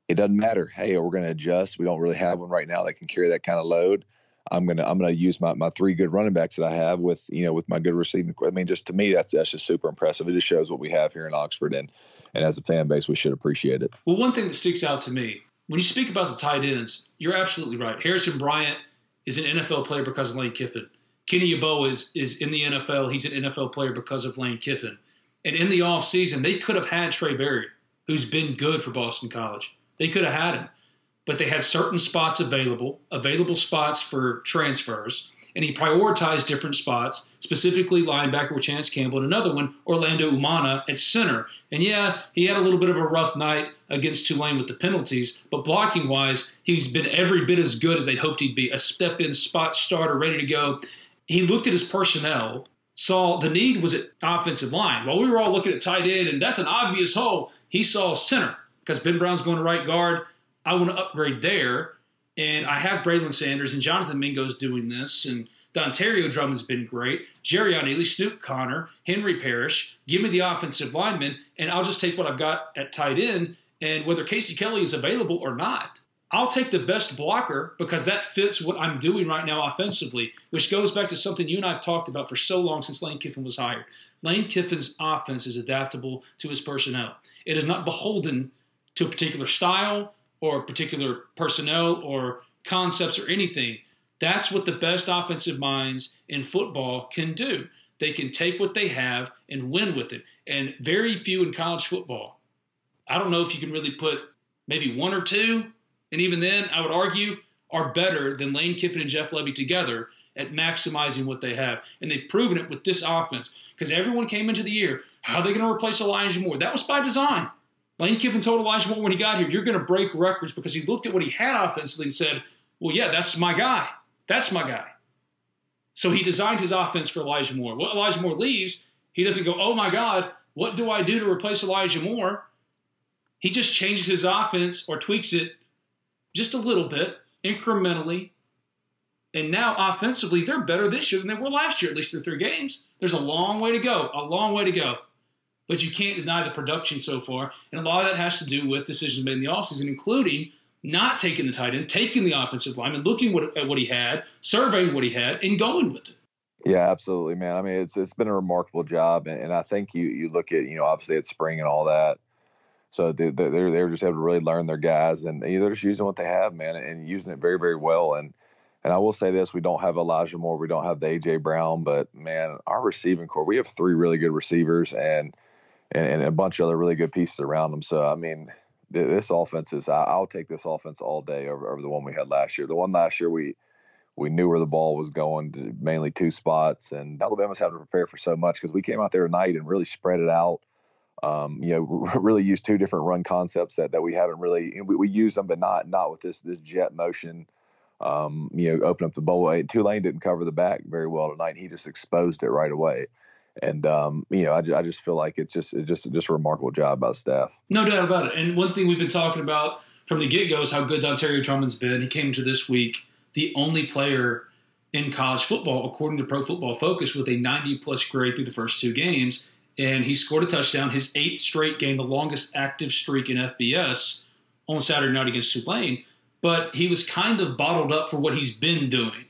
Speaker 5: It doesn't matter. Hey, we're going to adjust. We don't really have one right now that can carry that kind of load. I'm gonna I'm gonna use my, my three good running backs that I have with you know with my good receiving. I mean, just to me, that's that's just super impressive. It just shows what we have here in Oxford, and and as a fan base, we should appreciate it.
Speaker 1: Well, one thing that sticks out to me when you speak about the tight ends, you're absolutely right. Harrison Bryant is an NFL player because of Lane Kiffin. Kenny Yeboah is, is in the NFL. He's an NFL player because of Lane Kiffin. And in the offseason, they could have had Trae Barry, who's been good for Boston College. They could have had him. But they had certain spots available, available spots for transfers and he prioritized different spots, specifically linebacker with Chance Campbell, and another one, Orlando Umana at center. And yeah, he had a little bit of a rough night against Tulane with the penalties, but blocking wise, he's been every bit as good as they'd hoped he'd be a step in spot starter, ready to go. He looked at his personnel, saw the need was at offensive line. While we were all looking at tight end, and that's an obvious hole, he saw center because Ben Brown's going to right guard. I want to upgrade there. And I have Braylon Sanders and Jonathan Mingo's doing this, and Dontario Drummond's been great. Jerry Ealy, Snoop Conner, Henry Parrish. Give me the offensive lineman, and I'll just take what I've got at tight end. And whether Casey Kelly is available or not, I'll take the best blocker because that fits what I'm doing right now offensively, which goes back to something you and I have talked about for so long since Lane Kiffin was hired. Lane Kiffin's offense is adaptable to his personnel. It is not beholden to a particular style or particular personnel or concepts or anything. That's what the best offensive minds in football can do. They can take what they have and win with it. And very few in college football. I don't know if you can really put maybe one or two, and even then, I would argue, are better than Lane Kiffin and Jeff Lebby together at maximizing what they have. And they've proven it with this offense because everyone came into the year, how are they going to replace Elijah Moore? That was by design. Lane Kiffin told Elijah Moore when he got here, you're going to break records because he looked at what he had offensively and said, well, yeah, that's my guy. That's my guy. So he designed his offense for Elijah Moore. When Elijah Moore leaves, he doesn't go, oh my God, what do I do to replace Elijah Moore? He just changes his offense or tweaks it just a little bit, incrementally. And now offensively, they're better this year than they were last year, at least through three games. There's a long way to go, a long way to go. But you can't deny the production so far. And a lot of that has to do with decisions made in the offseason, including not taking the tight end, taking the offensive lineman, looking at what he had, surveying what he had, and going with it.
Speaker 5: Yeah, absolutely, man. I mean, it's it's been a remarkable job, and, and I think you you look at you know obviously at spring and all that. So they, they're they're just able to really learn their guys, and they're just using what they have, man, and using it very very well. And and I will say this: we don't have Elijah Moore, we don't have the AJ Brown, but man, our receiving core, we have three really good receivers, and and, and a bunch of other really good pieces around them. So I mean, this offense is I'll take this offense all day over, over the one we had last year. The one last year we we knew where the ball was going, mainly two spots, and Alabama's having to prepare for so much because we came out there tonight and really spread it out. Um, you know, really used two different run concepts that, that we haven't really we, we use them, but not not with this this jet motion. Um, you know, open up the bowl. Tulane didn't cover the back very well tonight. He just exposed it right away and um, you know, I, I just feel like it's just it's just just a remarkable job by the staff.
Speaker 1: No doubt about it. And one thing we've been talking about from the get go is how good Dontario Drummond's been. He came to this week the only player in college football, according to Pro Football Focus, with a 90 plus grade through the first two games, and he scored a touchdown. His eighth straight game, the longest active streak in FBS on Saturday night against Tulane. But he was kind of bottled up for what he's been doing.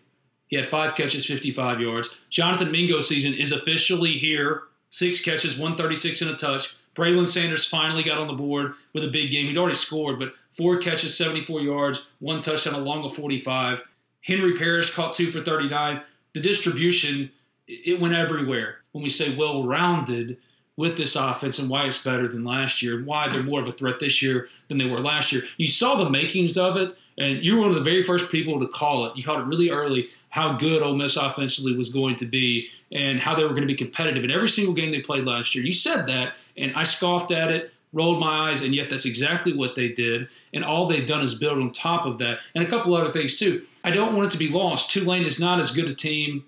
Speaker 1: He had five catches, 55 yards. Jonathan Mingo's season is officially here. Six catches, 136 and a touch. Braylon Sanders finally got on the board with a big game. He'd already scored, but four catches, 74 yards, one touchdown along with 45. Henry Parrish caught two for 39. The distribution, it went everywhere. When we say well rounded with this offense and why it's better than last year, and why they're more of a threat this year than they were last year, you saw the makings of it and you were one of the very first people to call it. You called it really early how good Ole Miss offensively was going to be and how they were going to be competitive in every single game they played last year. You said that, and I scoffed at it, rolled my eyes, and yet that's exactly what they did. And all they've done is build on top of that. And a couple other things, too. I don't want it to be lost. Tulane is not as good a team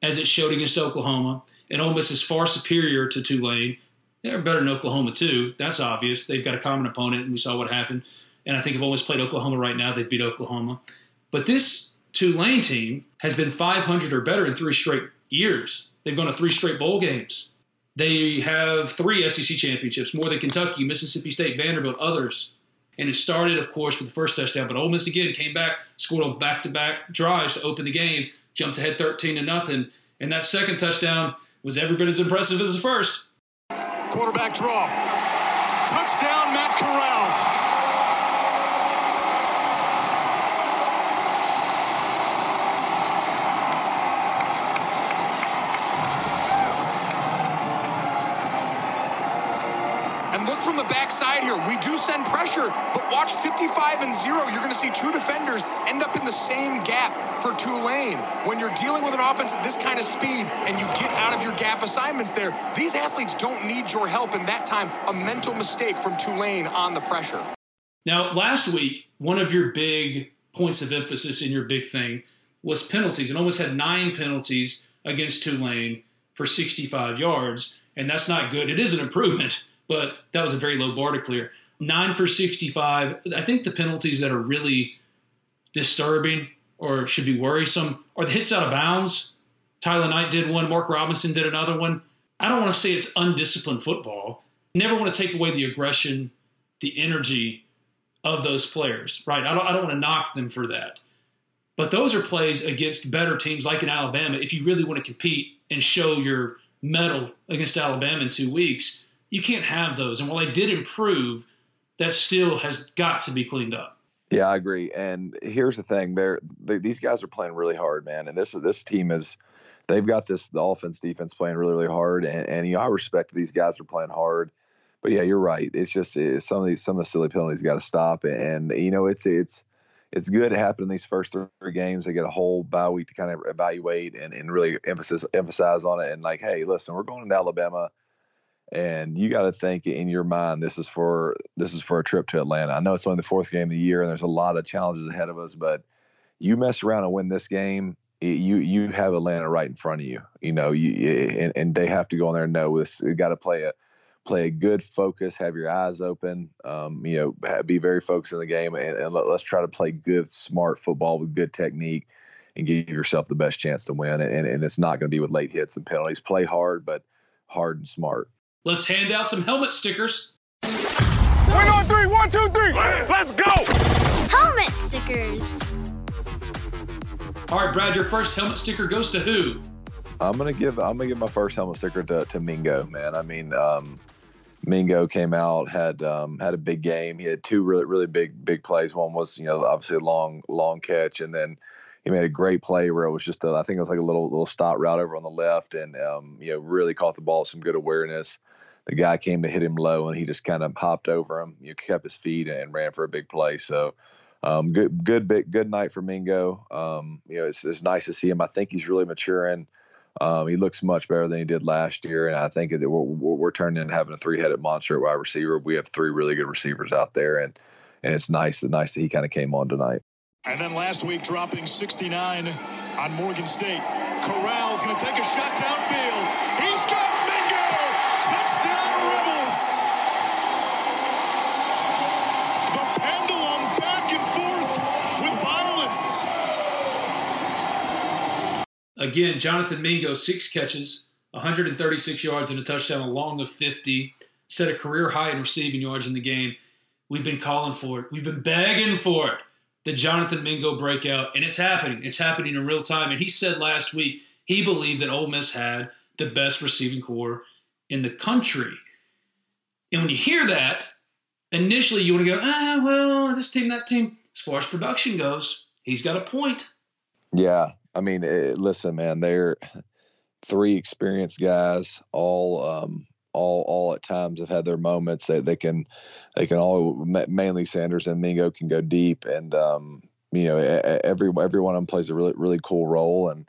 Speaker 1: as it showed against Oklahoma, and Ole Miss is far superior to Tulane. They're better than Oklahoma, too. That's obvious. They've got a common opponent, and we saw what happened. And I think Ole Miss played Oklahoma right now, they'd beat Oklahoma. But this Tulane team has been 500 or better in three straight years. They've gone to three straight bowl games. They have three SEC championships, more than Kentucky, Mississippi State, Vanderbilt, others. And it started, of course, with the first touchdown. But Ole Miss again came back, scored on back-to-back drives to open the game, jumped ahead 13 to nothing. And that second touchdown was every bit as impressive as the first.
Speaker 12: Quarterback draw. Touchdown, Matt Corral. From the backside here. We do send pressure, but watch 55 and 0. You're going to see two defenders end up in the same gap for Tulane. When you're dealing with an offense at this kind of speed and you get out of your gap assignments there, these athletes don't need your help. And that time, a mental mistake from Tulane on the pressure.
Speaker 1: Now, last week, one of your big points of emphasis in your big thing was penalties, and almost had nine penalties against Tulane for 65 yards, and that's not good. It is an improvement but that was a very low bar to clear. Nine for 65. I think the penalties that are really disturbing or should be worrisome are the hits out of bounds. Tylan Knight did one, Mark Robinson did another one. I don't want to say it's undisciplined football. Never want to take away the aggression, the energy of those players, right? I don't, I don't want to knock them for that. But those are plays against better teams like in Alabama. If you really want to compete and show your mettle against Alabama in two weeks, you can't have those. And while they did improve, that still has got to be cleaned up.
Speaker 5: Yeah, I agree. And here's the thing: they're they, these guys are playing really hard, man. And this this team is they've got this the offense defense playing really really hard. And, and you know I respect these guys are playing hard. But yeah, you're right. It's just it's some of these some of the silly penalties got to stop. And you know it's it's it's good to happen in these first three games. They get a whole bye week to kind of evaluate and, and really emphasis emphasize on it. And like, hey, listen, we're going to Alabama and you got to think in your mind this is for this is for a trip to Atlanta. I know it's only the fourth game of the year, and there's a lot of challenges ahead of us. But you mess around and win this game, you you have Atlanta right in front of you. You know, you and, and they have to go in there and know this. You got to play a play a good focus, have your eyes open. Um, you know, be very focused in the game, and, and let, us try to play good, smart football with good technique. And give yourself the best chance to win, and, and it's not going to be with late hits and penalties. Play hard, but hard and smart.
Speaker 1: Let's hand out some helmet stickers.
Speaker 12: Win on three. One, two, three. Let's go.
Speaker 13: Helmet stickers.
Speaker 1: All right, Brad, your first helmet sticker goes to who?
Speaker 5: I'm gonna give I'm gonna give my first helmet sticker to, to Mingo, man. I mean, um, Mingo came out had um, had a big game. He had two really really big big plays. One was you know obviously a long long catch, and then he made a great play where it was just a, I think it was like a little little stop route over on the left, and um, you know really caught the ball with some good awareness. The guy came to hit him low, and he just kind of hopped over him. You know, kept his feet and ran for a big play. So. Um, good, good, big, good night for Mingo. Um, you know, it's, it's nice to see him. I think he's really maturing. Um, he looks much better than he did last year, and I think that we're, we're turning into having a three-headed monster at wide receiver. We have three really good receivers out there, and and it's nice, nice that he kind of came on tonight.
Speaker 14: And then last week, dropping 69 on Morgan State. Corral's going to take a shot downfield. He's got Mingo! Touchdown, Rebels! The pendulum back and forth with violence.
Speaker 1: Again, Jonathan Mingo, six catches, 136 yards and a touchdown, along of 50. Set a career high in receiving yards in the game. We've been calling for it. We've been begging for it the Jonathan Mingo breakout, and it's happening. It's happening in real time. And he said last week he believed that Ole Miss had the best receiving core in the country. And when you hear that, initially you want to go, ah, well, this team, that team. As far as production goes, he's got a point.
Speaker 5: Yeah, I mean, it, listen, man, they're three experienced guys, all um, all all at times have had their moments that they can they can all mainly Sanders and Mingo can go deep and um, you know every every one of them plays a really really cool role and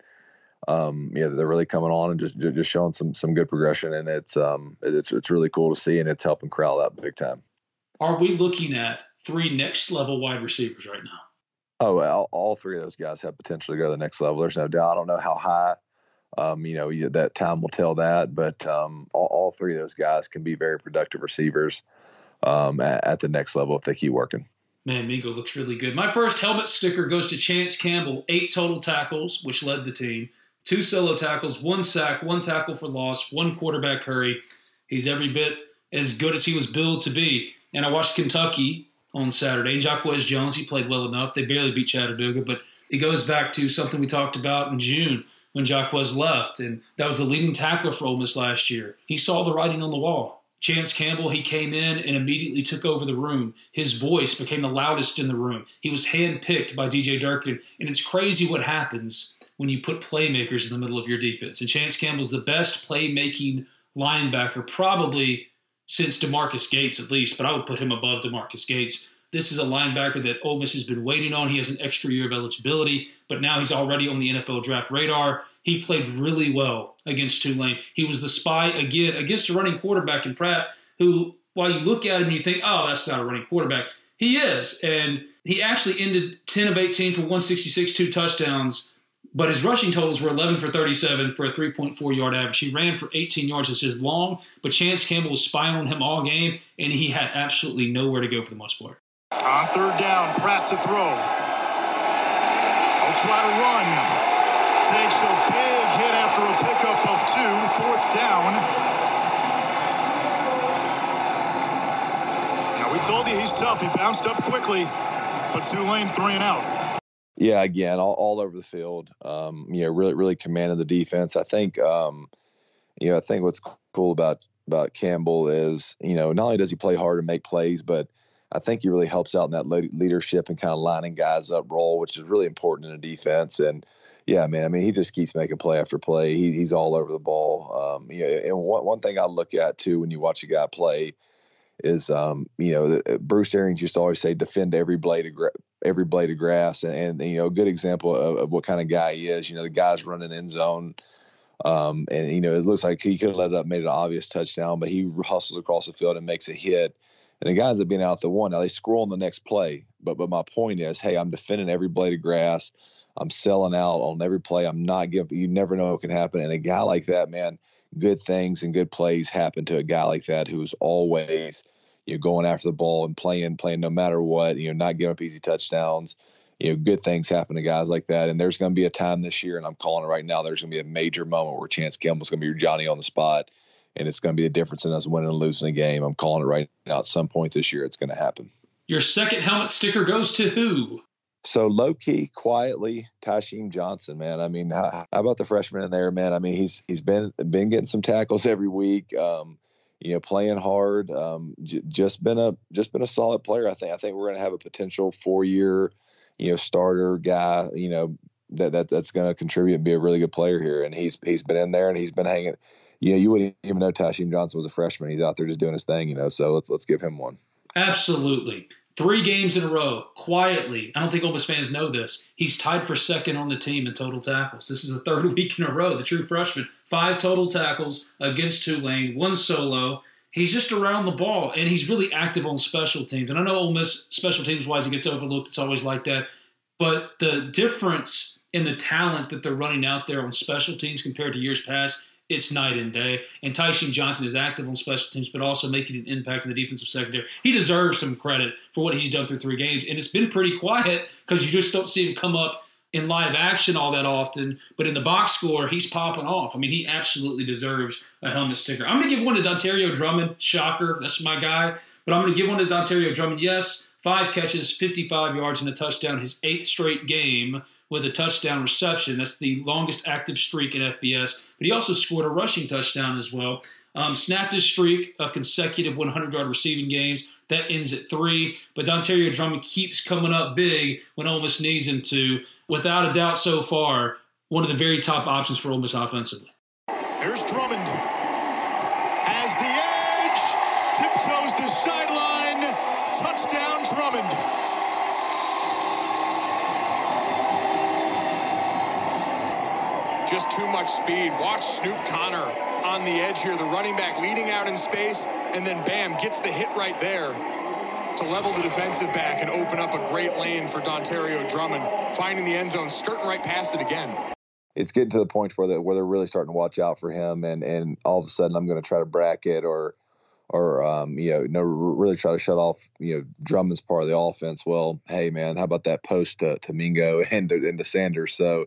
Speaker 5: um, yeah they're really coming on and just just showing some some good progression and it's um it's it's really cool to see and it's helping Corral out big time.
Speaker 1: Are we looking at three next level wide receivers right now?
Speaker 5: Oh, well, all three of those guys have potential to go to the next level. There's no doubt. I don't know how high um, you know, that time will tell that. But um, all, all, three of those guys can be very productive receivers um, at, at, the next level if they keep working.
Speaker 1: Man, Mingo looks really good. My first helmet sticker goes to Chance Campbell. Eight total tackles, which led the team. Two solo tackles, one sack, one tackle for loss, one quarterback hurry. He's every bit as good as he was billed to be. And I watched Kentucky on Saturday. And Jacquez Jones, he played well enough. They barely beat Chattanooga, but it goes back to something we talked about in June when Jacquez left, and that was the leading tackler for Ole Miss last year. He saw the writing on the wall. Chance Campbell, he came in and immediately took over the room. His voice became the loudest in the room. He was handpicked by DJ Durkin, and it's crazy what happens when you put playmakers in the middle of your defense. And Chance Campbell's the best playmaking linebacker probably since DeMarcus Gates, at least, but I would put him above DeMarcus Gates. This is a linebacker that Ole Miss has been waiting on. He has an extra year of eligibility, but now he's already on the NFL draft radar. He played really well against Tulane. He was the spy again against a running quarterback in Pratt, who, while you look at him, you think, oh, that's not a running quarterback. He is. And he actually ended 10 of 18 for 166, two touchdowns. But his rushing totals were 11 for 37 for a 3.4 yard average. He ran for 18 yards as his long, but Chance Campbell was spying on him all game, and he had absolutely nowhere to go for the most part.
Speaker 14: On third down, Pratt to throw. I'll try to run. Takes a big hit after a pickup of two. Fourth down. Now we told you he's tough. He bounced up quickly, but Tulane three and out.
Speaker 5: Yeah, again, all, all over the field. Um, you know, really, really commanded the defense. I think, um, you know, I think what's cool about about Campbell is, you know, not only does he play hard and make plays, but I think he really helps out in that leadership and kind of lining guys up role, which is really important in a defense. And yeah, man, I mean, he just keeps making play after play. He, he's all over the ball. Um, you know, and one, one thing I look at too when you watch a guy play is, um, you know, uh, Bruce Arians used to always say, defend every blade of gra- every blade of grass, and, and you know, a good example of, of, what kind of guy he is. You know, the guy's running the end zone. Um, and you know, it looks like he could have let it up, made an obvious touchdown, but he hustles across the field and makes a hit. And the guys that been out the one, now they scroll on the next play. But but my point is, hey, I'm defending every blade of grass. I'm selling out on every play. I'm not giving. You never know what can happen. And a guy like that, man, good things and good plays happen to a guy like that who's always you know going after the ball and playing playing no matter what. You know, not giving up easy touchdowns. You know, good things happen to guys like that. And there's going to be a time this year, and I'm calling it right now. There's going to be a major moment where Chance Campbell's going to be your Johnny on the spot, and it's going to be the difference in us winning and losing a game. I'm calling it right now. At some point this year, it's going to happen.
Speaker 1: Your second helmet sticker goes to who?
Speaker 5: So low key, quietly, Tysheem Johnson, man. I mean, how, how, about the freshman in there, man? I mean, he's he's been been getting some tackles every week. Um, you know, playing hard. Um, j- just been a just been a solid player. I think. I think we're going to have a potential four year, you know, starter guy. You know, that that that's going to contribute and be a really good player here. And he's he's been in there and he's been hanging. You know, you wouldn't even know Tysheem Johnson was a freshman. He's out there just doing his thing. You know, so let's let's give him one.
Speaker 1: Absolutely. Three games in a row, quietly. I don't think Ole Miss fans know this. He's tied for second on the team in total tackles. This is the third week in a row. The true freshman, five total tackles against Tulane, one solo. He's just around the ball, and he's really active on special teams. And I know Ole Miss special teams wise, he gets overlooked. It's always like that. But the difference in the talent that they're running out there on special teams compared to years past it's night and day. And Tysheem Johnson is active on special teams, but also making an impact in the defensive secondary. He deserves some credit for what he's done through three games. And it's been pretty quiet because you just don't see him come up in live action all that often. But in the box score, he's popping off. I mean, he absolutely deserves a helmet sticker. I'm going to give one to Dontario Drummond. Shocker. That's my guy. But I'm going to give one to Dontario Drummond. Yes, five catches, 55 yards, and a touchdown, his eighth straight game with a touchdown reception. That's the longest active streak in FBS. But he also scored a rushing touchdown as well. Um, snapped his streak of consecutive 100 yard receiving games. That ends at three. But Dontario Drummond keeps coming up big when Ole Miss needs him to. Without a doubt, so far, one of the very top options for Ole Miss offensively.
Speaker 14: Here's Drummond. Has the edge. Tiptoes the sideline. Touchdown, Drummond. Just too much speed. Watch Snoop Conner on the edge here, the running back leading out in space, and then bam, gets the hit right there to level the defensive back and open up a great lane for Dontario Drummond, finding the end zone, skirting right past it again.
Speaker 5: It's getting to the point where, they where they're really starting to watch out for him, and, and all of a sudden I'm going to try to bracket or or um, you know, no, really try to shut off you know Drummond's part of the offense. Well, hey man, how about that post to, to Mingo and to, and to Sanders? So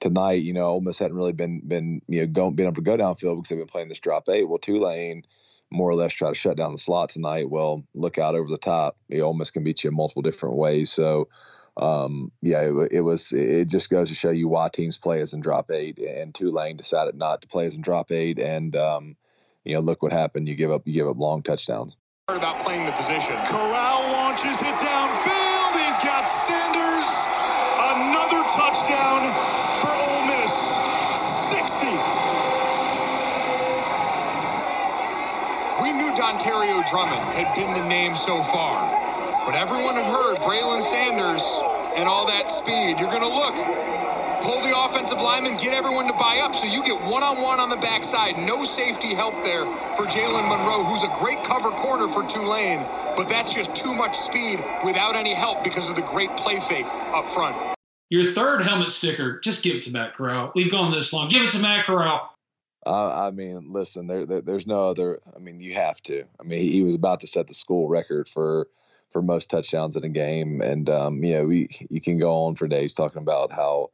Speaker 5: tonight, you know, Ole Miss hadn't really been been you know going been able to go downfield because they've been playing this drop eight. Well, Tulane more or less try to shut down the slot tonight. Well, look out over the top. You know, Ole Miss can beat you in multiple different ways. So, um, yeah, it, it, was. It just goes to show you why teams play as in drop eight, and Tulane decided not to play as in drop eight, and um, you know, look what happened. You give up. You give up long touchdowns.
Speaker 14: About playing the position. Corral launches it downfield. He's got Sanders. Another touchdown for Ole Miss. 60.
Speaker 12: We knew Dontario Drummond had been the name so far, but everyone had heard Braylon Sanders and all that speed. You're going to look, pull the offensive lineman, get everyone to buy up, so you get one-on-one on the backside. No safety help there for Jalen Monroe, who's a great cover corner for Tulane, but that's just too much speed without any help because of the great play fake up front.
Speaker 1: Your third helmet sticker, just give it to Matt Corral. We've gone this long. Give it to Matt Corral.
Speaker 5: Uh, I mean, listen, there, there, there's no other. I mean, you have to. I mean, he, he, was about to set the school record for for most touchdowns in a game, and um, you know, we you can go on for days talking about how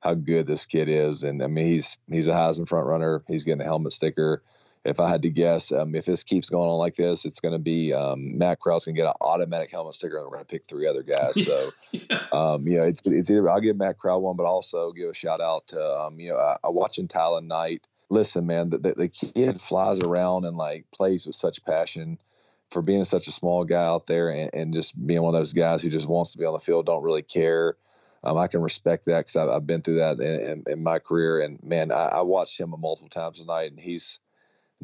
Speaker 5: how good this kid is, and I mean, he's he's a Heisman front runner. He's getting a helmet sticker. If I had to guess, um, if this keeps going on like this, it's going to be um, Matt going to get an automatic helmet sticker, and we're going to pick three other guys. So, yeah. um, you know, it's it's either I'll give Matt Corral one, but also give a shout out to um, you know I, I watching Tylan Knight. Listen, man, the, the, the kid flies around and like plays with such passion for being such a small guy out there and, and just being one of those guys who just wants to be on the field, don't really care. Um, I can respect that because I've, I've, been through that in, in, in, my career. And man, I, I watched him multiple times tonight, and he's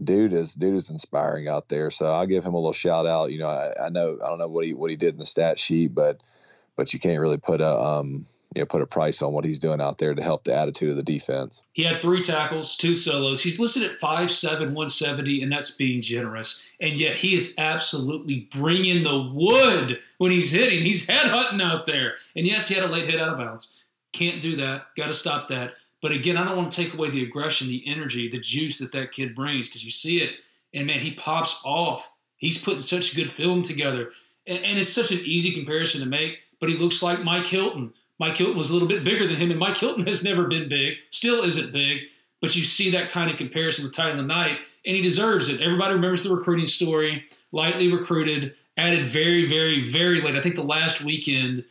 Speaker 5: dude is dude is inspiring out there. So I'll give him a little shout out. You know, I, I, know I don't know what he what he did in the stat sheet, but but you can't really put a um you know put a price on what he's doing out there to help the attitude of the defense.
Speaker 1: He had three tackles, two solos. He's listed at 5'7", 170, and that's being generous. And yet he is absolutely bringing the wood when he's hitting. He's head hunting out there. And yes, he had a late hit out of bounds. Can't do that. Got to stop that. But again, I don't want to take away the aggression, the energy, the juice that that kid brings because you see it, and man, he pops off. He's putting such good film together, and, and, it's such an easy comparison to make. But he looks like Mike Hilton. Mike Hilton was a little bit bigger than him, and Mike Hilton has never been big, still isn't big. But you see that kind of comparison with Tylan Knight, and he deserves it. Everybody remembers the recruiting story. Lightly recruited, added very, very, very late. I think the last weekend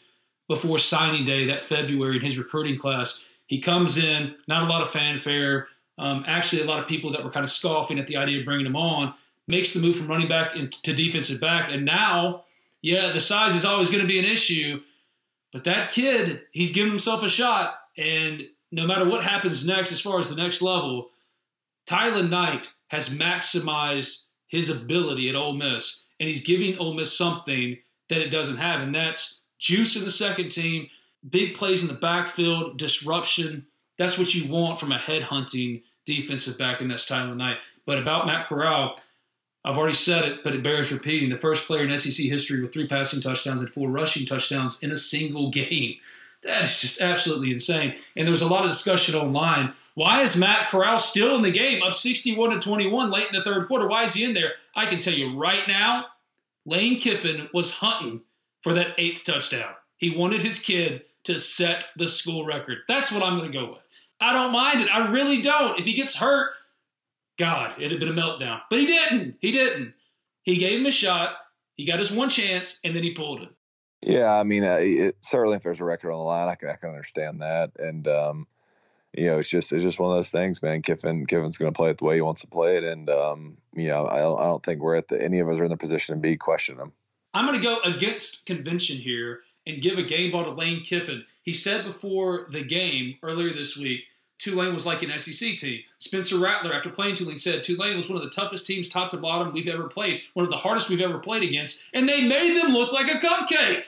Speaker 1: before signing day, that February in his recruiting class, he comes in, not a lot of fanfare. Um, actually, a lot of people that were kind of scoffing at the idea of bringing him on makes the move from running back to defensive back. And now, yeah, the size is always going to be an issue. But that kid, he's giving himself a shot. And no matter what happens next, as far as the next level, Tylan Knight has maximized his ability at Ole Miss. And he's giving Ole Miss something that it doesn't have. And that's juice in the second team big plays in the backfield, disruption. That's what you want from a head hunting defensive back in this time of the night. But about Matt Corral, I've already said it, but it bears repeating. The first player in SEC history with three passing touchdowns and four rushing touchdowns in a single game. That is just absolutely insane. And there was a lot of discussion online. Why is Matt Corral still in the game, up 61 to 21 late in the third quarter? Why is he in there? I can tell you right now, Lane Kiffin was hunting for that eighth touchdown. He wanted his kid to set the school record. That's what I'm going to go with. I don't mind it. I really don't. If he gets hurt, God, it'd have been a meltdown. But he didn't. He didn't. He gave him a shot. He got his one chance, and then he pulled it.
Speaker 5: Yeah, I mean, uh, it, certainly if there's a record on the line, I can I can understand that, and um, you know, it's just it's just one of those things, man. Kiffin Kiffin's going to play it the way he wants to play it, and um, you know, I don't I don't think we're at the any of us are in the position to be questioning him.
Speaker 1: I'm going to go against convention here and give a game ball to Lane Kiffin. He said before the game earlier this week, Tulane was like an SEC team. Spencer Rattler, after playing Tulane, said Tulane was one of the toughest teams, top to bottom, we've ever played, one of the hardest we've ever played against, and they made them look like a cupcake.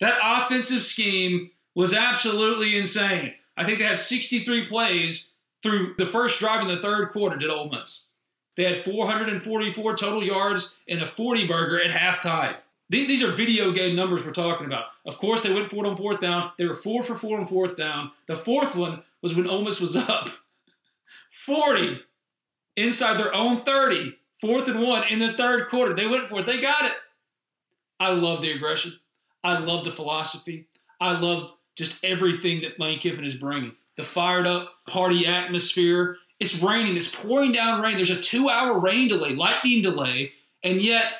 Speaker 1: That offensive scheme was absolutely insane. I think they had 63 plays through the first drive in the third quarter, did Ole Miss. They had 444 total yards and a 40 burger at halftime. These are video game numbers we're talking about. Of course, they went for it on fourth down. They were four for four on fourth down. The fourth one was when Ole Miss was up 40 inside their own 30, fourth and one in the third quarter. They went for it. They got it. I love the aggression. I love the philosophy. I love just everything that Lane Kiffin is bringing. The fired up party atmosphere. It's raining. It's pouring down rain. There's a two hour rain delay, lightning delay, and yet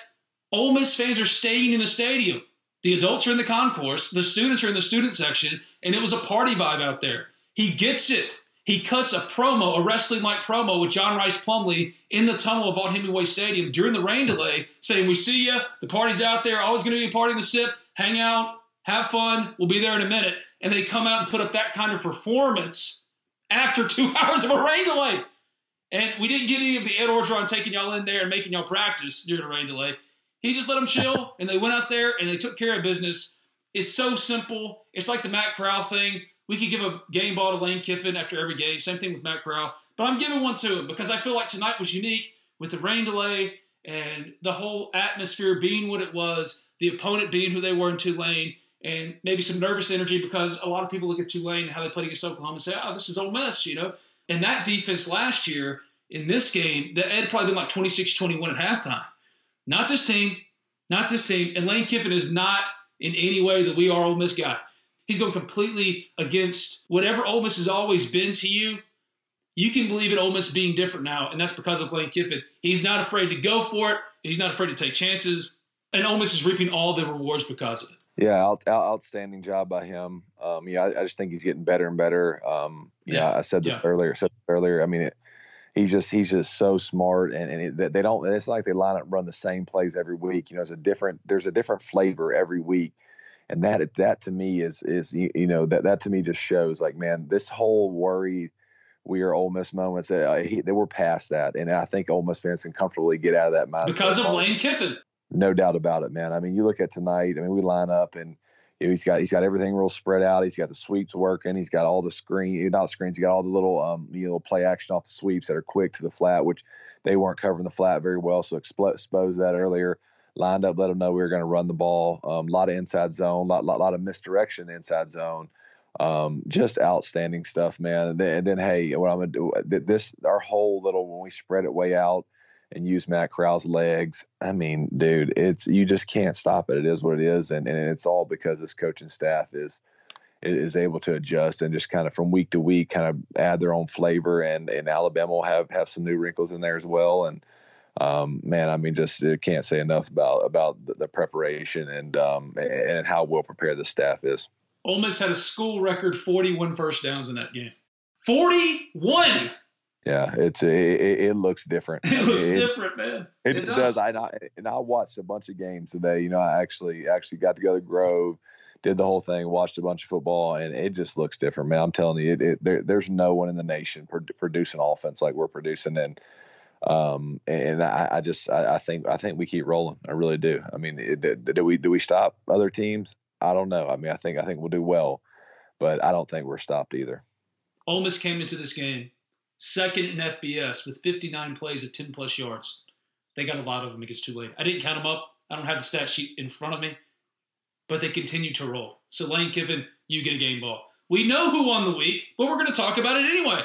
Speaker 1: Ole Miss fans are staying in the stadium. The adults are in the concourse, the students are in the student section, and it was a party vibe out there. He gets it. He cuts a promo, a wrestling like promo with John Rice Plumlee in the tunnel of Vaught Hemingway Stadium during the rain delay, saying, We see you. The party's out there. Always going to be a party in the SIP. Hang out. Have fun. We'll be there in a minute. And they come out and put up that kind of performance after two hours of a rain delay. And we didn't get any of the Ed Orgeron taking y'all in there and making y'all practice during the rain delay. He just let them chill, and they went out there and they took care of business. It's so simple. It's like the Matt Corral thing. We could give a game ball to Lane Kiffin after every game. Same thing with Matt Corral. But I'm giving one to him because I feel like tonight was unique with the rain delay and the whole atmosphere being what it was, the opponent being who they were in Tulane, and maybe some nervous energy because a lot of people look at Tulane and how they played against Oklahoma and say, oh, this is Ole Miss, you know? And that defense last year in this game, that had probably been like 26 21 at halftime. Not this team. Not this team. And Lane Kiffin is not in any way that we are Ole Miss guy. He's going completely against whatever Ole Miss has always been to you. You can believe in Ole Miss being different now, and that's because of Lane Kiffin. He's not afraid to go for it. He's not afraid to take chances, and Ole Miss is reaping all the rewards because of it.
Speaker 5: Yeah, out, out, outstanding job by him. Um, yeah, I, I, just think he's getting better and better. Um, yeah, I said this yeah. earlier. Said this earlier. I mean, it, he's just he's just so smart, and and it, they don't. It's like they line up run the same plays every week. You know, there's a different there's a different flavor every week, and that that to me is is you, know that that to me just shows like man, this whole worried we are Ole Miss moments. Uh, he, they were past that, and I think Ole Miss fans can comfortably get out of that mindset
Speaker 1: because of Lane Kiffin.
Speaker 5: No doubt about it, man. I mean, you look at tonight. I mean, we line up and he's got he's got everything real spread out. He's got the sweeps working. He's got all the screen, not screens. He got all the little um you know play action off the sweeps that are quick to the flat, which they weren't covering the flat very well. So exposed that earlier. Lined up, let them know we were going to run the ball. A um, lot of inside zone, lot, lot lot of misdirection inside zone. Um, just outstanding stuff, man. And then, and then, hey, what I'm gonna do this our whole little when we spread it way out and use Matt Corral's legs. I mean, dude, it's you just can't stop it. It is what it is, and and it's all because this coaching staff is is able to adjust and just kind of from week to week kind of add their own flavor. And and Alabama will have have some new wrinkles in there as well. And um, man, I mean, just can't say enough about about the, the preparation and um, and how well prepared the staff is.
Speaker 1: Ole Miss had a school record 41 first downs in that game. 41
Speaker 5: yeah, it's it, it, looks different.
Speaker 1: It looks it, different, man.
Speaker 5: It, it does. does. I, I and I watched a bunch of games today. You know, I actually actually got to go to Grove, did the whole thing, watched a bunch of football, and it just looks different, man. I'm telling you, it, there, there's no one in the nation producing offense like we're producing, and um, and I, I just I, I, think I think we keep rolling. I really do. I mean, do we do we stop other teams? I don't know. I mean, I think I think we'll do well, but I don't think we're stopped either.
Speaker 1: Ole Miss came into this game second in FBS with 59 plays of 10 plus yards. They got a lot of them against Tulane. I didn't count them up. I don't have the stat sheet in front of me, but they continue to roll. So Lane Kiffin, you get a game ball. We know who won the week, but we're going to talk about it anyway.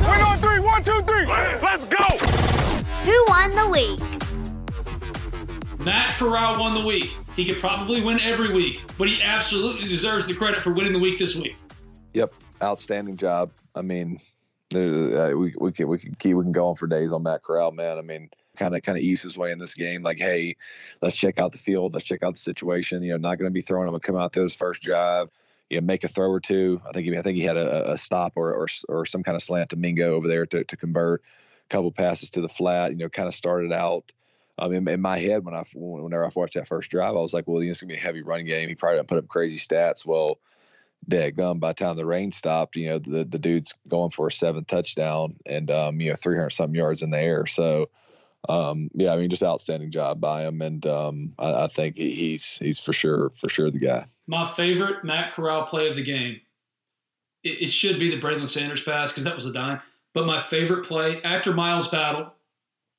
Speaker 14: We're on three. One, two, three. Let's go.
Speaker 13: Who won the week?
Speaker 1: Matt Corral won the week. He could probably win every week, but he absolutely deserves the credit for winning the week this week.
Speaker 5: Yep, outstanding job. I mean, uh, we we can we can keep we can go on for days on Matt Corral, man. I mean, kind of kind of ease his way in this game. Like, hey, let's check out the field, let's check out the situation. You know, not going to be throwing him. Gonna come out there his first drive, you know, make a throw or two. I think he, I think he had a, a stop or, or or some kind of slant to Mingo over there to to convert. A couple passes to the flat. You know, kind of started out. Um, in, in, my head when I whenever I watched that first drive, I was like, well, you know, it's gonna be a heavy running game. He probably put up crazy stats. Well dead gum by the time the rain stopped you know the the dude's going for a seventh touchdown and um you know 300 some yards in the air. So um yeah i mean just outstanding job by him. And um i, I think he, he's he's for sure for sure the guy.
Speaker 1: My favorite matt corral play of the game it, it should be the braylon sanders pass because that was a dime. But my favorite play after miles battle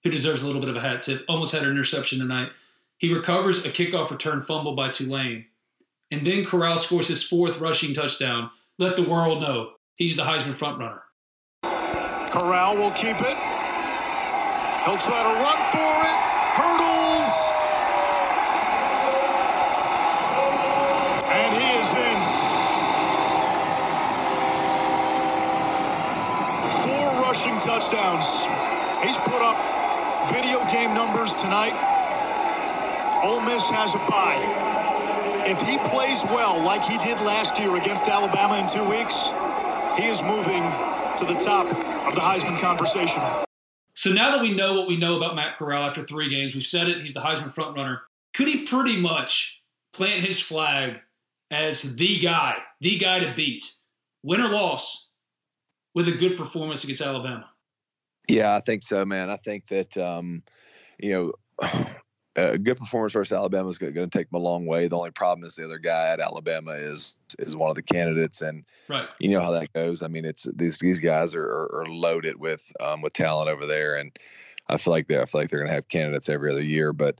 Speaker 1: who deserves a little bit of a hat tip almost had an interception tonight. He recovers a kickoff return fumble by tulane and then Corral scores his fourth rushing touchdown. Let the world know he's the Heisman frontrunner.
Speaker 14: Corral will keep it. He'll try to run for it. Hurdles. And he is in. Four rushing touchdowns. He's put up video game numbers tonight. Ole Miss has a bye if he plays well like he did last year against Alabama in two weeks, he is moving to the top of the Heisman conversation.
Speaker 1: So now that we know what we know about Matt Corral after three games, we've said it, he's the Heisman frontrunner. Could he pretty much plant his flag as the guy, the guy to beat, win or loss, with a good performance against Alabama?
Speaker 5: Yeah, I think so, man. I think that, um, you know, a good performance versus Alabama is going to take them a long way. The only problem is the other guy at Alabama is is one of the candidates, and
Speaker 1: right.
Speaker 5: you know how that goes. I mean, it's these these guys are, are, are loaded with um, with talent over there, and I feel like they I feel like they're going to have candidates every other year. But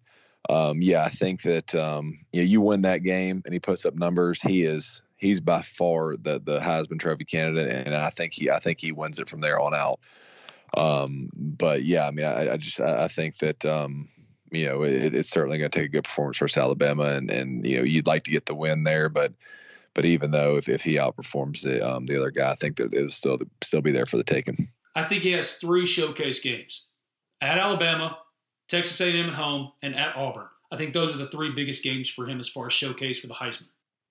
Speaker 5: um, yeah, I think that um, you know, you win that game and he puts up numbers. He is he's by far the the Heisman Trophy candidate, and I think he I think he wins it from there on out. Um, but yeah, I mean, I, I just I, I think that um, you know, it, it's certainly going to take a good performance versus Alabama, and and you know, you'd like to get the win there, but but even though if, if he outperforms the um, the other guy, I think that it'll still still be there for the taking.
Speaker 1: I think he has three showcase games at Alabama, Texas A&M at home, and at Auburn. I think those are the three biggest games for him as far as showcase for the Heisman.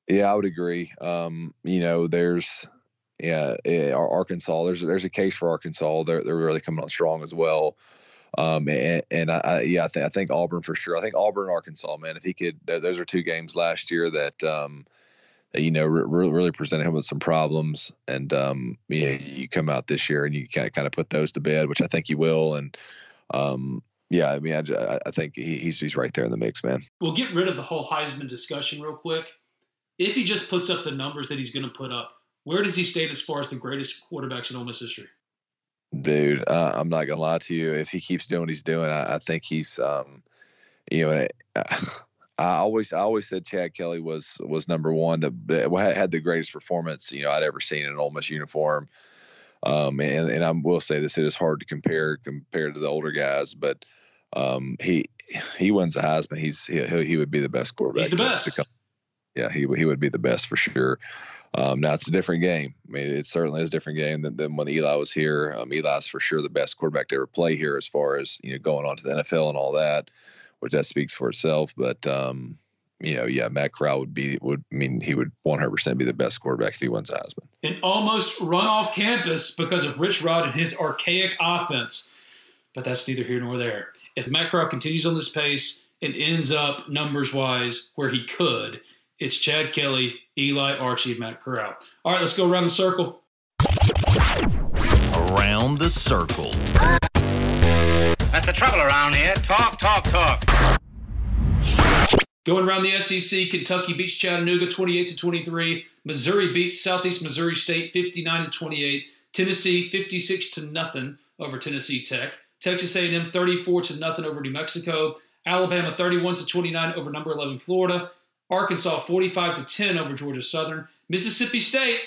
Speaker 5: Yeah, I would agree. Um, you know, there's yeah, Arkansas. There's there's a case for Arkansas. They're they're really coming on strong as well. Um, and, and I, yeah, I think I think Auburn for sure. I think Auburn, Arkansas, man. If he could, those are two games last year that um, that you know re- really presented him with some problems. And um, you, know, you come out this year and you kind of, kind of put those to bed, which I think he will. And um, yeah, I mean, I, I think he, he's he's right there in the mix, man.
Speaker 1: We'll get rid of the whole Heisman discussion real quick. If he just puts up the numbers that he's going to put up, where does he stand as far as the greatest quarterbacks in Ole Miss history?
Speaker 5: Dude, uh, I'm not gonna lie to you. If he keeps doing what he's doing, I, I think he's, um, you know, I, I always, I always said Chad Kelly was was number one that, that had the greatest performance you know I'd ever seen in an Ole Miss uniform. Um, and and I will say this: it is hard to compare compared to the older guys, but um, he he wins the Heisman. He's he, he would be the best quarterback.
Speaker 1: He's the best.
Speaker 5: yeah, he he would be the best for sure. Um, now it's a different game. I mean, it certainly is a different game than, than when Eli was here. Um, Eli's for sure the best quarterback to ever play here, as far as you know, going on to the NFL and all that, which that speaks for itself. But um, you know, yeah, Matt Corral would be would I mean he would 100 percent be the best quarterback if he wins Heisman.
Speaker 1: And almost run off campus because of Rich Rod and his archaic offense. But that's neither here nor there. If Matt Corral continues on this pace and ends up numbers wise where he could, it's Chad Kelly, Eli, Archie, and Matt Corral. All right, let's go around the circle.
Speaker 15: Around the circle.
Speaker 16: That's the trouble around here. Talk, talk, talk.
Speaker 1: Going around the SEC, Kentucky beats Chattanooga 28 to 23. Missouri beats Southeast Missouri State 59 to 28. Tennessee 56 to nothing over Tennessee Tech. Texas A&M 34 to nothing over New Mexico. Alabama 31 to 29 over number 11 Florida. Arkansas 45 to 10 over Georgia Southern. Mississippi State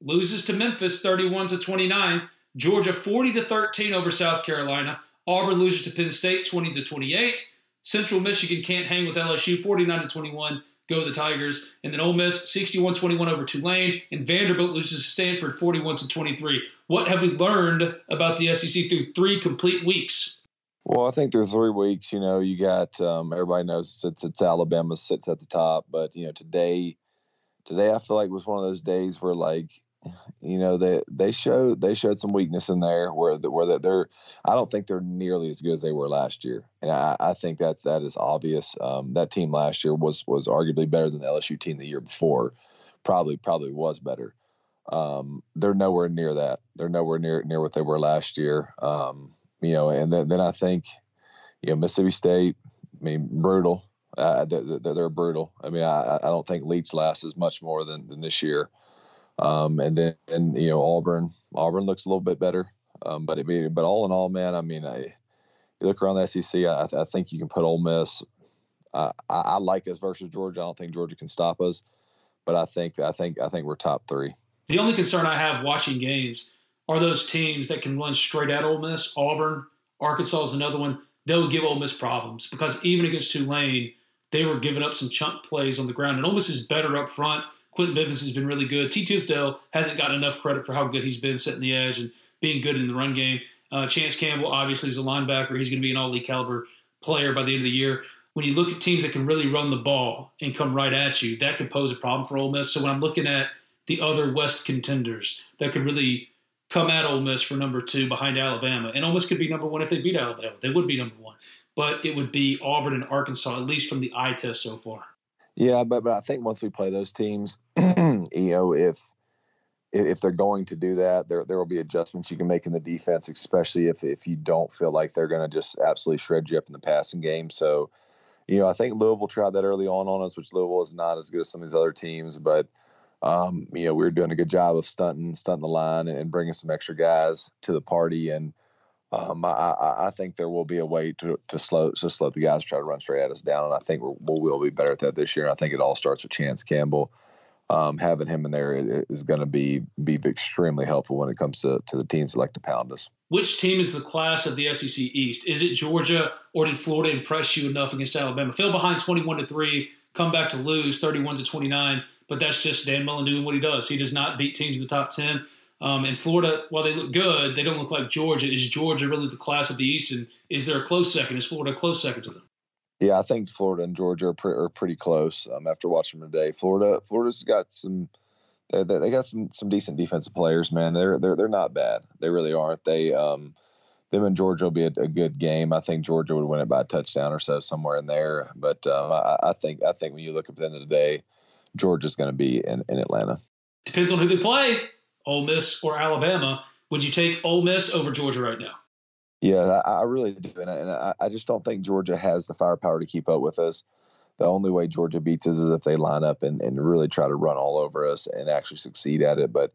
Speaker 1: loses to Memphis 31 to 29. Georgia 40 to 13 over South Carolina. Auburn loses to Penn State 20 to 28. Central Michigan can't hang with LSU 49 to 21. Go the Tigers. And then Ole Miss 61-21 over Tulane and Vanderbilt loses to Stanford 41 to 23. What have we learned about the SEC through 3 complete weeks?
Speaker 5: Well, I think through three weeks, you know, you got um, everybody knows it's, it's Alabama sits at the top, but you know today, today I feel like was one of those days where like, you know, they they showed they showed some weakness in there where the, where they're I don't think they're nearly as good as they were last year, and I, I think that that is obvious. Um, that team last year was was arguably better than the LSU team the year before, probably probably was better. Um, they're nowhere near that. They're nowhere near near what they were last year. Um, you know, and then, then I think, you know, Mississippi State, I mean, brutal. Uh, they're, they're, brutal. I mean, I, I don't think Leach lasts as much more than, than this year. Um, and then, and, you know, Auburn, Auburn looks a little bit better. Um, but it, but all in all, man, I mean, I, you look around the SEC, I, I think you can put Ole Miss. I, I like us versus Georgia. I don't think Georgia can stop us, but I think I think I think we're top three.
Speaker 1: The only concern I have watching games are those teams that can run straight at Ole Miss. Auburn, Arkansas is another one. They'll give Ole Miss problems because even against Tulane, they were giving up some chunk plays on the ground. And Ole Miss is better up front. Quentin Memphis has been really good. T. Tisdale hasn't gotten enough credit for how good he's been setting the edge and being good in the run game. Uh, Chance Campbell, obviously, is a linebacker. He's going to be an all league caliber player by the end of the year. When you look at teams that can really run the ball and come right at you, that could pose a problem for Ole Miss. So when I'm looking at the other West contenders that could really come at Ole Miss for number two behind Alabama. And Ole Miss could be number one if they beat Alabama. They would be number one. But it would be Auburn and Arkansas, at least from the eye test so far.
Speaker 5: Yeah, but but I think once we play those teams, you know, if if they're going to do that, there there will be adjustments you can make in the defense, especially if if you don't feel like they're going to just absolutely shred you up in the passing game. So, you know, I think Louisville tried that early on on us, which Louisville is not as good as some of these other teams, but um, you know, we were doing a good job of stunting, stunting the line and bringing some extra guys to the party. And um, I, I, think there will be a way to, to slow to slow the guys try to run straight at us down. And I think we'll, we'll be better at that this year. And I think it all starts with Chance Campbell. Um, having him in there is going to be be extremely helpful when it comes to, to the teams that like to pound us.
Speaker 1: Which team is the class of the SEC East? Is it Georgia, or did Florida impress you enough against Alabama? Fell behind twenty-one to three come back to lose 31 to 29. But that's just Dan Mullen doing what he does. He does not beat teams in the top 10. Um, and Florida, while they look good, they don't look like Georgia. Is Georgia really the class of the East? And is there a close second? Is Florida a close second to them?
Speaker 5: Yeah, I think Florida and Georgia are, pre- are pretty close. Um, after watching them today, Florida, Florida's got some. They, they got some some decent defensive players, man. They're they're they're not bad. They really aren't. They um, them and Georgia will be a, a, good game. I think Georgia would win it by a touchdown or so, somewhere in there. But um, I, I, think I think when you look at the end of the day, Georgia's going to be in, in Atlanta.
Speaker 1: Depends on who they play, Ole Miss or Alabama. Would you take Ole Miss over Georgia right now?
Speaker 5: Yeah, I, I really do, and, I, and I, I just don't think Georgia has the firepower to keep up with us. The only way Georgia beats us is if they line up and, and really try to run all over us and actually succeed at it. But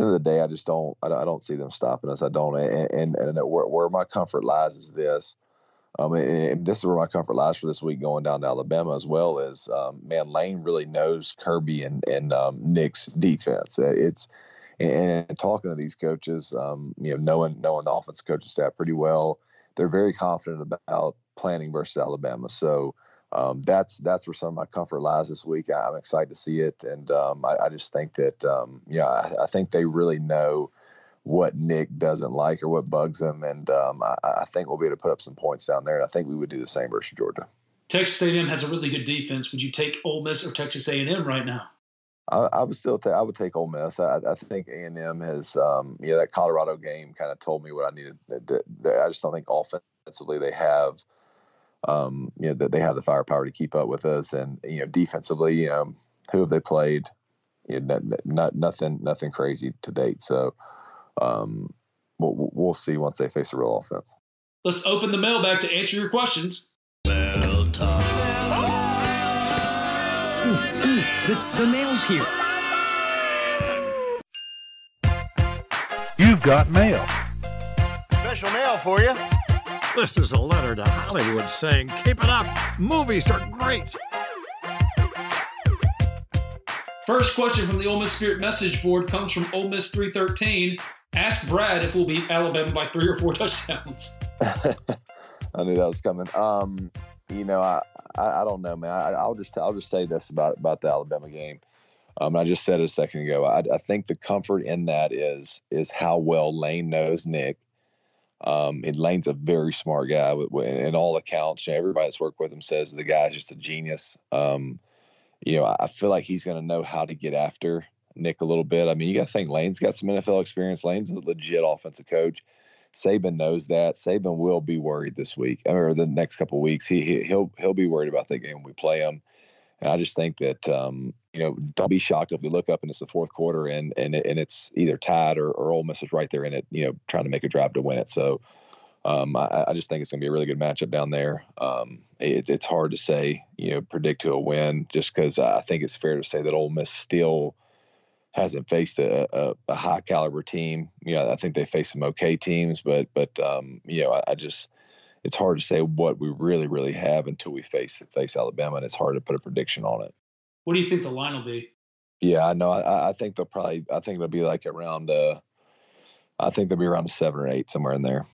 Speaker 5: the end of the day, I just don't I, don't see them stopping us. I don't, and and, and where, where my comfort lies is this. Um, and this is where my comfort lies for this week going down to Alabama as well is, um, man Lane really knows Kirby and and um, Nick's defense. It's and, and talking to these coaches, um, you know, knowing knowing the offense coaching staff pretty well, they're very confident about planning versus Alabama. So um, that's that's where some of my comfort lies this week. I, am excited to see it, and um, I, I, just think that um, yeah, I, I, think they really know what Nick doesn't like or what bugs him, and um, I, I, think we'll be able to put up some points down there. And I think we would do the same versus Georgia.
Speaker 1: Texas A&M has a really good defense. Would you take Ole Miss or Texas A&M right now?
Speaker 5: I, I would still take. I would take Ole Miss. I, I think A and M has, um, yeah, that Colorado game kind of told me what I needed. I just don't think offensively they have, um, you know, that they have the firepower to keep up with us, and you know, defensively, you know, who have they played? You know, not, not nothing, nothing crazy to date. So, um, we'll, we'll see once they face a real offense.
Speaker 1: Let's open the mail back to answer your questions.
Speaker 15: Mail time.
Speaker 17: Ooh, ooh, the, the mail's here.
Speaker 18: You've got mail.
Speaker 19: Special mail for you.
Speaker 20: This is a letter to Hollywood saying, keep it up. Movies are great.
Speaker 1: First question from the Ole Miss Spirit message board comes from Ole Miss 313. Ask Brad if we'll beat Alabama by three or four touchdowns.
Speaker 5: I knew that was coming. Um, you know, I, I, I don't know, man. I, will just I'll just say this about about the Alabama game. Um, I just said it a second ago. I, I, think the comfort in that is is how well Lane knows Nick. Um, and Lane's a very smart guy. In all accounts, you know, everybody that's worked with him says the guy's just a genius. Um, you know, I feel like he's going to know how to get after Nick a little bit. I mean, you got to think Lane's got some NFL experience. Lane's a legit offensive coach. Saban knows that. Saban will be worried this week or the next couple weeks. He, he will he'll be worried about that game when we play him. And I just think that um, you know don't be shocked if we look up and it's the fourth quarter and and and it's either tied or, or Ole Miss is right there in it. You know, trying to make a drive to win it. So. Um, I, I, just think it's going to be a really good matchup down there. Um, it, it's hard to say, you know, predict who will win, just because I think it's fair to say that Ole Miss still hasn't faced a, a, a, high caliber team. You know, I think they face some okay teams, but but um, you know, I, I, just it's hard to say what we really really have until we face face Alabama, and it's hard to put a prediction on it.
Speaker 1: What do you think the line will be?
Speaker 5: Yeah, I know. I, I think they'll probably. I think it'll be like around. Uh, I think they'll be around seven or eight somewhere in there.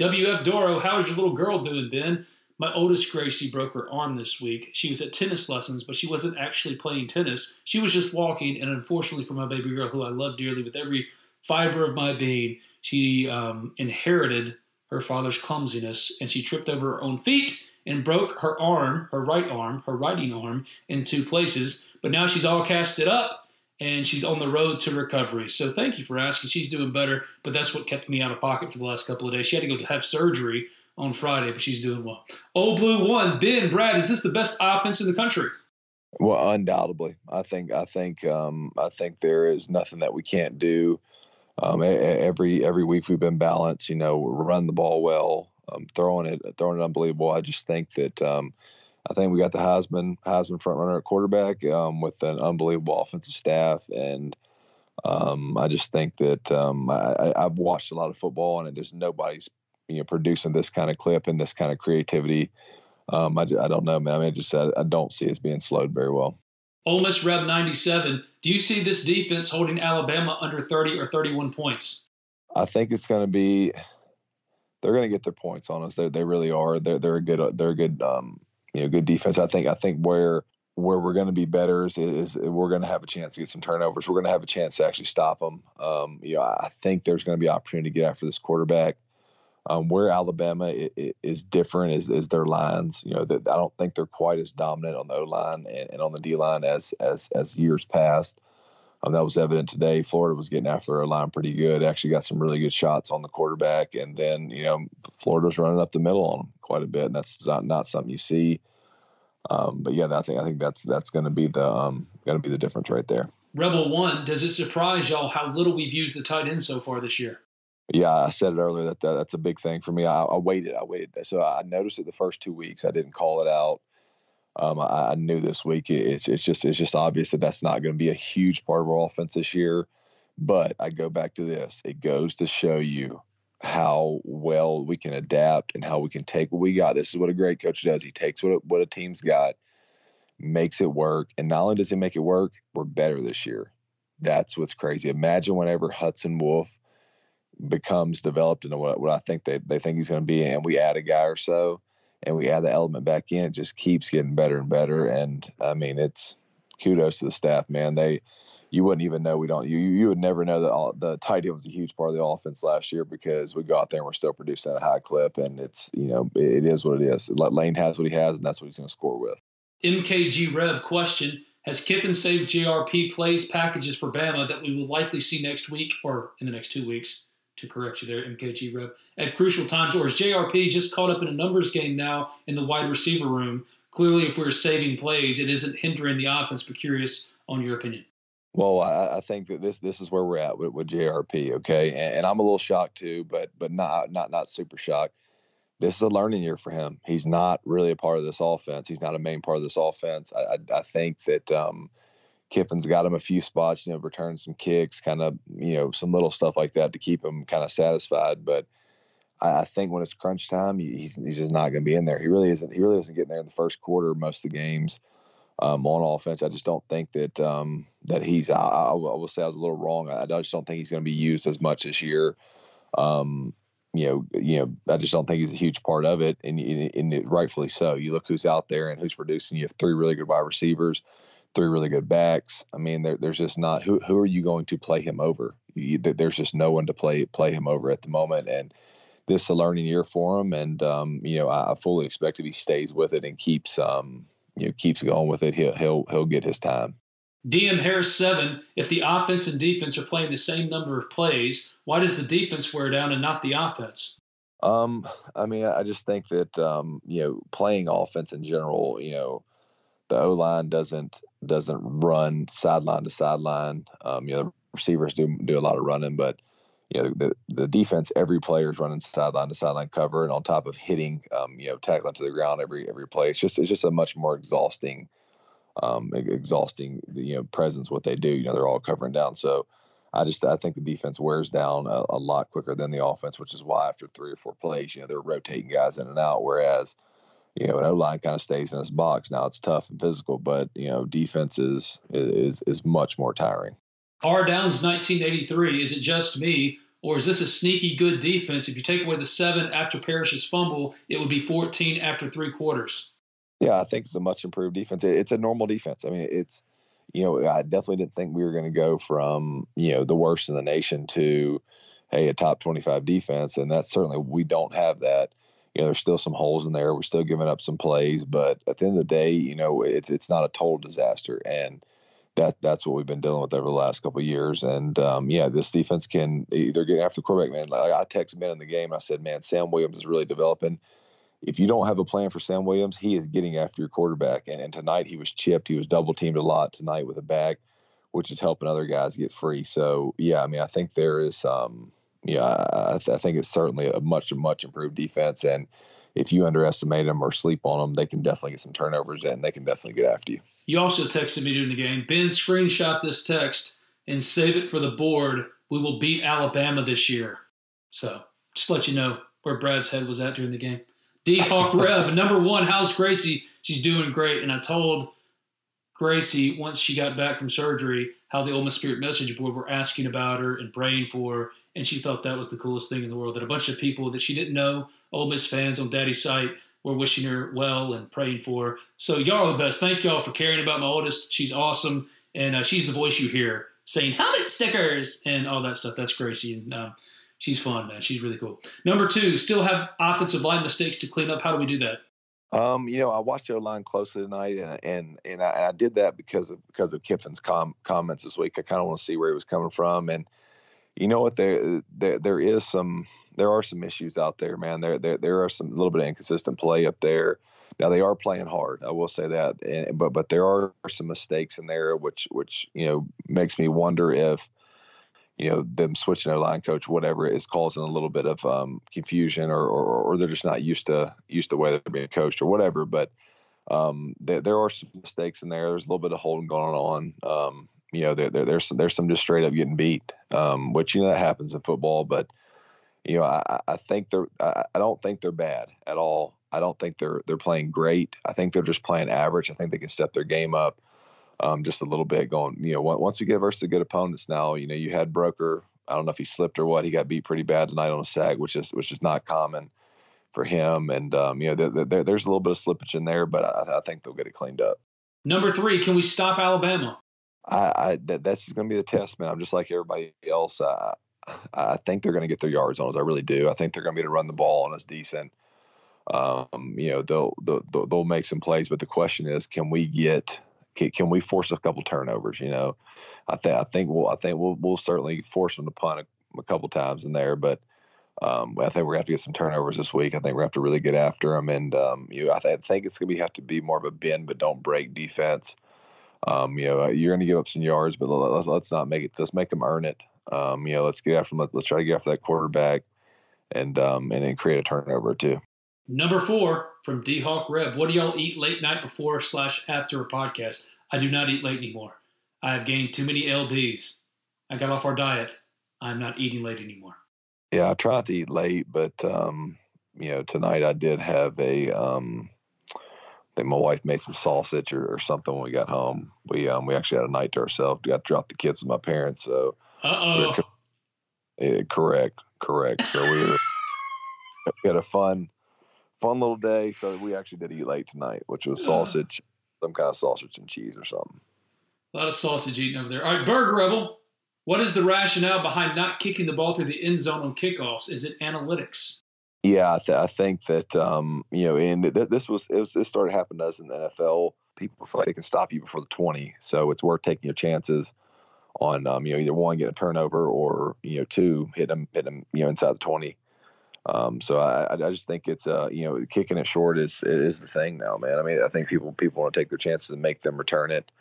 Speaker 1: WF Doro, how is your little girl doing, Ben? My oldest Gracie broke her arm this week. She was at tennis lessons, but she wasn't actually playing tennis. She was just walking, and unfortunately for my baby girl, who I love dearly with every fiber of my being, she um, inherited her father's clumsiness, and she tripped over her own feet and broke her arm, her right arm, her writing arm, in two places. But now she's all casted up, and she's on the road to recovery. So thank you for asking. She's doing better, but that's what kept me out of pocket for the last couple of days. She had to go to have surgery on Friday, but she's doing well. Old Blue one, Ben, Brad, is this the best offense in the country?
Speaker 5: Well, undoubtedly, I think I think um, I think there is nothing that we can't do. Um, every every week we've been balanced. You know, run the ball well, um, throwing it throwing it unbelievable. I just think that um, I think we got the Heisman Heisman front runner at quarterback um, with an unbelievable offensive staff, and um, I just think that um, I, I've watched a lot of football, and just nobody's you know producing this kind of clip and this kind of creativity. Um, I, I don't know, man. I mean, just I, I don't see it being slowed very well.
Speaker 1: Ole Miss Rev 97. Do you see this defense holding Alabama under 30 or 31 points?
Speaker 5: I think it's going to be. They're going to get their points on us. They they really are. They're they're a good they're a good um you know good defense. I think I think where where we're going to be better is, is we're going to have a chance to get some turnovers. We're going to have a chance to actually stop them. Um, you know, I think there's going to be opportunity to get after this quarterback. Um, where Alabama is different is, is their lines. You know, I don't think they're quite as dominant on the O line and, and, on the D line as as as years past. Um, that was evident today. Florida was getting after our line pretty good. Actually, got some really good shots on the quarterback, and then you know Florida's running up the middle on them quite a bit, and that's not not something you see. Um, but yeah, I think I think that's that's going to be the um, going to be the difference right there.
Speaker 1: Rebel One, does it surprise y'all how little we've used the tight end so far this year?
Speaker 5: Yeah, I said it earlier that, that that's a big thing for me. I, I, waited, I waited. So I noticed it the first two weeks. I didn't call it out. Um, I, I, knew this week it, it's it's just it's just obvious that that's not going to be a huge part of our offense this year. But I go back to this. It goes to show you how well we can adapt and how we can take what we got. This is what a great coach does. He takes what a, what a team's got, makes it work, and not only does he make it work, we're better this year. That's what's crazy. Imagine whenever Hudson Wolf becomes developed into what, what I think they, they think he's going to be, and we add a guy or so, and we add the element back in, it just keeps getting better and better. And I mean, it's kudos to the staff, man. They you wouldn't even know we don't you you would never know that all, the tight end was a huge part of the offense last year because we go out there and we're still producing at a high clip and it's you know it, it is what it is. Lane has what he has and that's what he's going to score with.
Speaker 1: MKG Rev question: Has Kiffin saved JRP plays packages for Bama that we will likely see next week or in the next two weeks? To correct you there, MKG Rev at crucial times, or is JRP just caught up in a numbers game now in the wide receiver room? Clearly, if we're saving plays, it isn't hindering the offense. But curious on your opinion.
Speaker 5: Well, I, I, think that this this is where we're at with, with JRP. Okay, and, and, I'm a little shocked too, but but not not not super shocked. This is a learning year for him. He's not really a part of this offense. He's not a main part of this offense. I I, I think that um, Kiffin's got him a few spots, you know, return some kicks, kind of you know some little stuff like that to keep him kind of satisfied. But I, I think when it's crunch time, he's he's just not going to be in there. He really isn't. He really isn't getting there in the first quarter most of the games um, on offense. I just don't think that um, that he's. I, I, will say I was a little wrong. I, I just don't think he's going to be used as much this year. Um, you know, you know, I just don't think he's a huge part of it, and, and, and rightfully so. You look who's out there and who's producing. You have three really good wide receivers, three really good backs. I mean, there, there's just not who who are you going to play him over? You, there's just no one to play play him over at the moment, and this is a learning year for him. And um, you know, I, I fully expect if he stays with it and keeps um, you know keeps going with it, he'll he'll he'll get his time.
Speaker 1: DM Harris seven. If the offense and defense are playing the same number of plays, why does the defense wear down and not the offense?
Speaker 5: Um, I mean, I just think that um, you know, playing offense in general, you know, the O line doesn't doesn't run sideline to sideline. Um, you know, the receivers do do a lot of running, but you know the the defense every player is running sideline to sideline cover and on top of hitting um, you know tackling to the ground every every play. It's just it's just a much more exhausting um, exhausting you know presence what they do. You know they're all covering down. So I just I think the defense wears down a, a lot quicker than the offense which is why after three or four plays you know they're rotating guys in and out. Whereas you know, an O line kind of stays in his box. Now it's tough and physical, but you know, defense is is is much more tiring.
Speaker 1: R Downs 1983. Is it just me, or is this a sneaky good defense? If you take away the seven after Parrish's fumble, it would be 14 after three quarters.
Speaker 5: Yeah, I think it's a much improved defense. It's a normal defense. I mean, it's, you know, I definitely didn't think we were going to go from, you know, the worst in the nation to, hey, a top 25 defense. And that's certainly, we don't have that. You know, there's still some holes in there. We're still giving up some plays, but at the end of the day, you know, it's, it's not a total disaster. And, that that's what we've been dealing with over the last couple of years. And um, yeah, this defense can either get after the quarterback. Man, like I texted Ben in the game. I said, man, Sam Williams is really developing. If you don't have a plan for Sam Williams, he is getting after your quarterback. And, and tonight he was chipped. He was double teamed a lot tonight with a bag, which is helping other guys get free. So yeah, I mean, I think there is, um, yeah, I, I think it's certainly a much much improved defense and if you underestimate them or sleep on them, they can definitely get some turnovers and they can definitely get after you.
Speaker 1: You also texted me during the game. Ben, screenshot this text and save it for the board. We will beat Alabama this year. So just let you know where Brad's head was at during the game. D Hawk Reb, number one, how's Gracie? She's doing great. And I told Gracie once she got back from surgery how the Ole Miss Spirit message board were asking about her and praying for her. And she thought that was the coolest thing in the world. That a bunch of people that she didn't know Ole Miss fans on Daddy's site we're wishing her well and praying for her. So y'all are the best. Thank y'all for caring about my oldest. She's awesome, and uh, she's the voice you hear saying helmet stickers and all that stuff. That's Gracie, and um, she's fun, man. She's really cool. Number two, still have offensive line mistakes to clean up. How do we do that?
Speaker 5: Um, you know, I watched O line closely tonight, and and and I, and I, did that because of because of Kiffin's com- comments this week. I kind of want to see where he was coming from, and you know what, there there there is some there are some issues out there, man. There there there are some little bit of inconsistent play up there. Now they are playing hard, I will say that, and, but but there are some mistakes in there, which which you know makes me wonder if you know them switching their line coach, whatever, is causing a little bit of um, confusion, or, or, or they're just not used to used to the way they're being coached, or whatever. But um, there, there are some mistakes in there. There's a little bit of holding going on. Um, you know, there, there, there's some, there's some just straight up getting beat, um, which you know that happens in football. But you know, I, I think they're I, I don't think they're bad at all. I don't think they're they're playing great. I think they're just playing average. I think they can step their game up um, just a little bit. Going, you know, once you get versus good opponents now, you know, you had Broeker. I don't know if he slipped or what. He got beat pretty bad tonight on a sag, which is which is not common for him. And um, you know, there there's a little bit of slippage in there, but I, I, think they'll get it cleaned up.
Speaker 1: Number three, can we stop Alabama?
Speaker 5: I, I that, that's going to be the test, man. I'm just like everybody else. I, I think they're going to get their yards on us. I really do. I think they're going to be able to run the ball on us decent. Um, you know, they'll, they'll they'll make some plays, but the question is, can we get can, can we force a couple turnovers? You know, I think I think we'll I think we'll we'll certainly force them to punt a, a couple times in there, but um, I think we're gonna have to get some turnovers this week. I think we're gonna have to really get after them, and um, you I, th- I think it's gonna be have to be more of a bend but don't break defense. Um, you know, you're gonna give up some yards, but let's, let's not make it. Let's make them earn it. Um, you know, let's get after them. Let's try to get after that quarterback, and um, and then create a turnover too.
Speaker 1: Number four from D Hawk Reb. What do y'all eat late night before slash after a podcast? I do not eat late anymore. I have gained too many lbs. I got off our diet. I'm not eating late anymore.
Speaker 5: Yeah, I try to eat late, but um, you know, tonight I did have a um, I think my wife made some sausage or, or, something when we got home. We um we actually had a night to ourselves. We got to drop the kids with my parents, so
Speaker 1: uh oh.
Speaker 5: Yeah, correct, correct. So we, were, we had a fun fun little day. So we actually did eat late tonight, which was sausage, some kind of sausage and cheese or something.
Speaker 1: A lot of sausage eating over there. All right, Burger Rebel. What is the rationale behind not kicking the ball through the end zone on kickoffs? Is it analytics?
Speaker 5: Yeah, I, th- I think that um, you know, and th- this was it was this started happening to us in the NFL. People feel like they can stop you before the twenty, so it's worth taking your chances on um, you know either one get a turnover or you know two hit them hit them you know inside the twenty. Um, so I, I just think it's uh you know kicking it short is is the thing now, man. I mean I think people people want to take their chances and make them return it.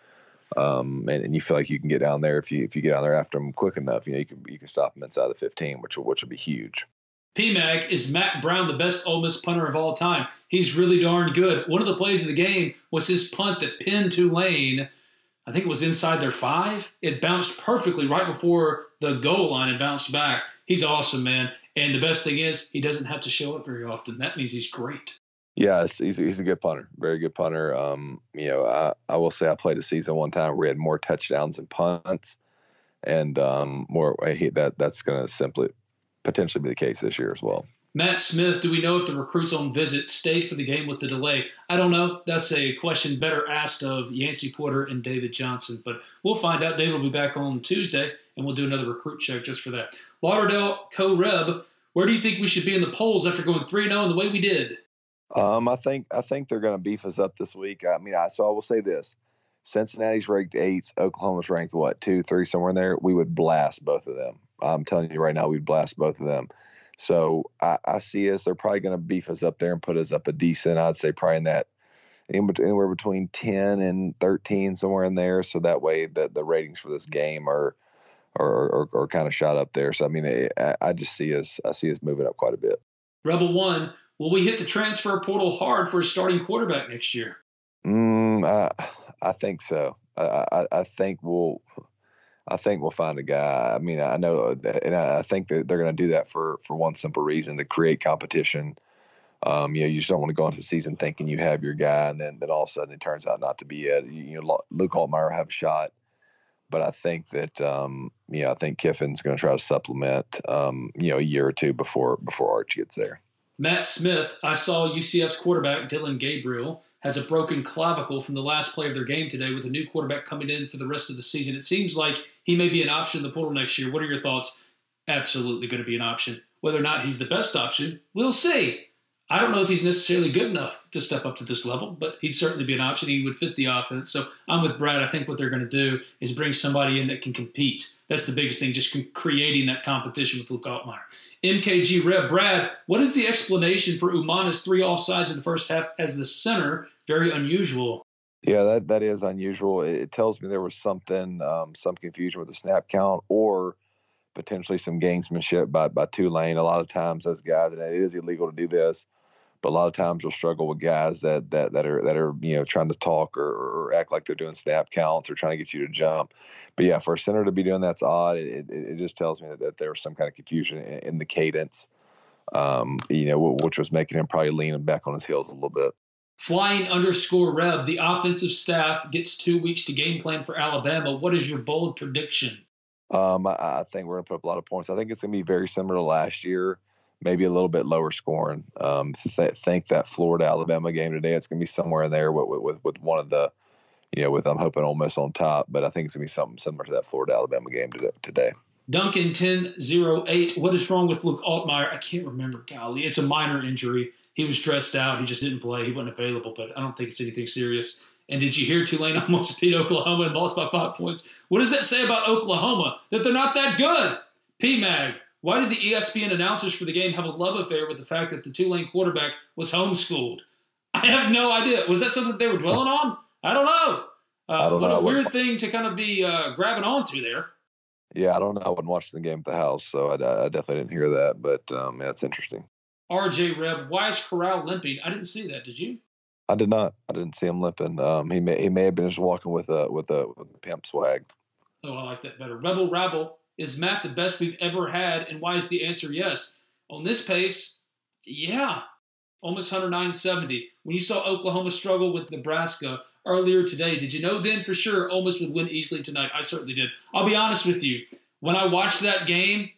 Speaker 5: Um, and, and you feel like you can get down there if you if you get down there after them quick enough, you know you can you can stop them inside the 15, which will which will be huge.
Speaker 1: PMAG is Mac Brown the best Ole Miss punter of all time? He's really darn good. One of the plays of the game was his punt that pinned Tulane. I think it was inside their five. It bounced perfectly right before the goal line and bounced back. He's awesome, man. And the best thing is, he doesn't have to show up very often. That means he's great.
Speaker 5: Yeah, he's, he's a good punter, very good punter. Um, you know, I, I will say I played a season one time where we had more touchdowns and punts, and um, more. He, that that's going to simply potentially be the case this year as well.
Speaker 1: Matt Smith, do we know if the recruits on visit stayed for the game with the delay? I don't know. That's a question better asked of Yancey Porter and David Johnson, but we'll find out. David will be back on Tuesday, and we'll do another recruit check just for that. Lauderdale Co Reb, where do you think we should be in the polls after going 3 0 in the way we did?
Speaker 5: Um, I think I think they're going to beef us up this week. I mean, I so I will say this: Cincinnati's ranked eighth, Oklahoma's ranked what two, three, somewhere in there. We would blast both of them. I'm telling you right now, we'd blast both of them. So I, I see us. They're probably going to beef us up there and put us up a decent. I'd say probably in that anywhere between 10 and 13 somewhere in there so that way that the ratings for this game are are, are, are kind of shot up there so i mean I, I, just see us i see us moving up quite a bit
Speaker 1: rebel one will we hit the transfer portal hard for a starting quarterback next year
Speaker 5: mm, I, I think so I, I, I think we'll I think we'll find a guy. I mean, I know, and I think that they're going to do that for for one simple reason: to create competition. Um, you know, you just don't want to go into the season thinking you have your guy, and then then all of a sudden it turns out not to be it. You, know, Luke Altmyer have a shot, but I think that um, you know, I think Kiffin's going to try to supplement, um, you know, a year or two before before Arch gets there.
Speaker 1: Matt Smith, I saw UCF's quarterback Dillon Gabriel has a broken clavicle from the last play of their game today with a new quarterback coming in for the rest of the season. It seems like he may be an option in the portal next year. What are your thoughts? Absolutely going to be an option. Whether or not he's the best option, we'll see. I don't know if he's necessarily good enough to step up to this level, but he'd certainly be an option. He would fit the offense. So I'm with Brad. I think what they're going to do is bring somebody in that can compete. That's the biggest thing, just creating that competition with Luke Altmyer. MKG Reb, Brad, what is the explanation for Umana's three offsides in the first half as the center? Very unusual.
Speaker 5: Yeah, that, that is unusual. It, tells me there was something, um, some confusion with the snap count or potentially some gamesmanship by, by Tulane. A lot of times those guys, and it is illegal to do this, but a lot of times you'll struggle with guys that that that are that are you know trying to talk or, or act like they're doing snap counts or trying to get you to jump. But yeah, for a center to be doing that's odd. It, it, it just tells me that, that, there was some kind of confusion in, in the cadence, um, you know, which was making him probably leaning back on his heels a little bit.
Speaker 1: Flying underscore Reb, the offensive staff gets two weeks to game plan for Alabama. What is your bold prediction?
Speaker 5: Um, I, I think we're going to put up a lot of points. I think it's going to be very similar to last year maybe a little bit lower scoring. Um, th- think that Florida Alabama game today, it's going to be somewhere in there with, with, with one of the, you know, with I'm hoping Ole Miss on top, but I think it's going to be something similar to that Florida Alabama game today.
Speaker 1: Duncan 1008. What is wrong with Luke Altmyer? I can't remember. Golly, it's a minor injury. He was stressed out. He just didn't play. He wasn't available, but I don't think it's anything serious. And did you hear Tulane almost beat Oklahoma and lost by five points? What does that say about Oklahoma? That they're not that good? PMAG, why did the ESPN announcers for the game have a love affair with the fact that the Tulane quarterback was homeschooled? I have no idea. Was that something they were dwelling on? I don't know. Uh,
Speaker 5: I don't
Speaker 1: what
Speaker 5: know.
Speaker 1: a weird thing to kind of be uh, grabbing onto there.
Speaker 5: Yeah, I don't know. I wasn't watching the game at the house, so I, I definitely didn't hear that. But um, yeah, it's interesting.
Speaker 1: RJ Reb, why is Corral limping? I didn't see that. Did you?
Speaker 5: I did not. I didn't see him limping. Um, he may he may have been just walking with a with a, with a pimp swag.
Speaker 1: Oh, I like that better. Rebel Rabble, is Matt the best we've ever had? And why is the answer yes? On this pace, yeah. Almost 109.70. When you saw Oklahoma struggle with Nebraska earlier today, did you know then for sure Miss would win easily tonight? I certainly did. I'll be honest with you. When I watched that game,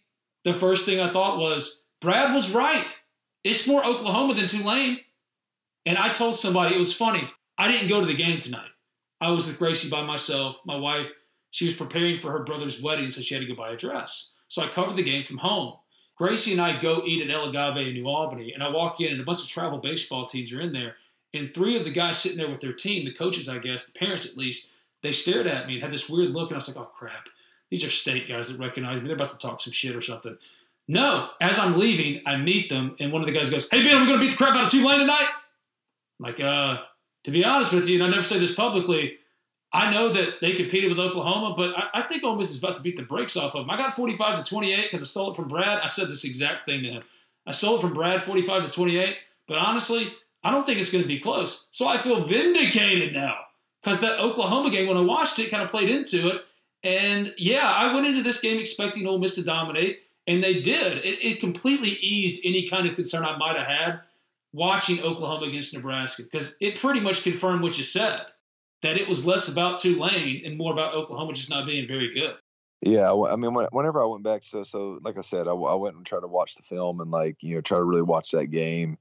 Speaker 1: the first thing I thought was, Brad was right. It's more Oklahoma than Tulane. And I told somebody, it was funny. I didn't go to the game tonight. I was with Gracie by myself. My wife she was preparing for her brother's wedding, so she had to go buy a dress. So I covered the game from home. Gracie and I go eat at El Agave in New Albany, and I walk in, and a bunch of travel baseball teams are in there. And three of the guys sitting there with their team, the coaches, I guess, the parents at least, they stared at me and had this weird look, and I was like, oh, crap. These are state guys that recognize me. They're about to talk some shit or something. No, as I'm leaving, I meet them, and one of the guys goes, Hey, Ben, we're going to beat the crap out of Tulane tonight? I'm like, uh, to be honest with you, and I never say this publicly, I know that they competed with Oklahoma, but I, I, think Ole Miss is about to beat the brakes off of them. I got 45 to 28 because I stole it from Brad. I said this exact thing to him. I stole it from Brad 45 to 28, but honestly, I don't think it's going to be close. So I feel vindicated now because that Oklahoma game, when I watched it, kind of played into it. And yeah, I went into this game expecting Ole Miss to dominate, and they did. It, it completely eased any kind of concern I might have had watching Oklahoma against Nebraska because it pretty much confirmed what you said that it was less about Tulane and more about Oklahoma just not being very good.
Speaker 5: Yeah, I mean, whenever I went back, so so like I said, I, I went and tried to watch the film and like you know try to really watch that game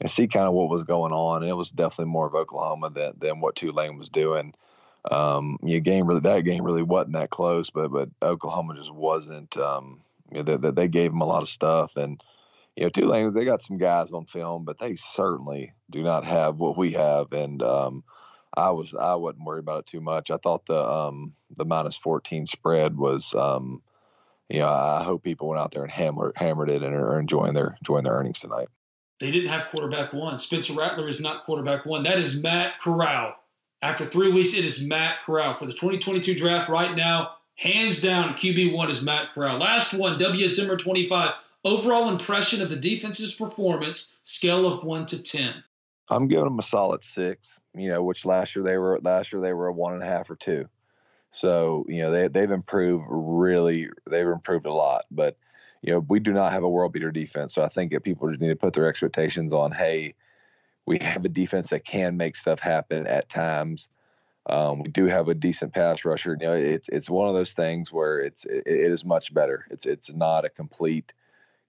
Speaker 5: and see kind of what was going on. And it was definitely more of Oklahoma than than what Tulane was doing. Um, you know, game really that game really wasn't that close, but but Oklahoma just wasn't. Um, you know, that they, they gave them a lot of stuff and you know, Tulane, they got some guys on film, but they certainly do not have what we have. And um, I was I wasn't worried about it too much. I thought the um, the minus fourteen spread was um, you know I hope people went out there and hammered hammered it and are enjoying their enjoying their earnings tonight.
Speaker 1: They didn't have quarterback one. Spencer Rattler is not quarterback one. That is Matt Corral. After three weeks, it is Matt Corral for the 2022 draft right now. Hands down, QB one is Matt Corral. Last one, W Zimmer 25. Overall impression of the defense's performance, scale of one to ten.
Speaker 5: I'm giving them a solid six. You know, which last year they were last year they were a one and a half or two. So you know they they've improved really. They've improved a lot, but you know we do not have a world beater defense. So I think that people just need to put their expectations on. Hey, we have a defense that can make stuff happen at times. Um, we do have a decent pass rusher. You know, it's it's one of those things where it's it, it is much better. It's it's not a complete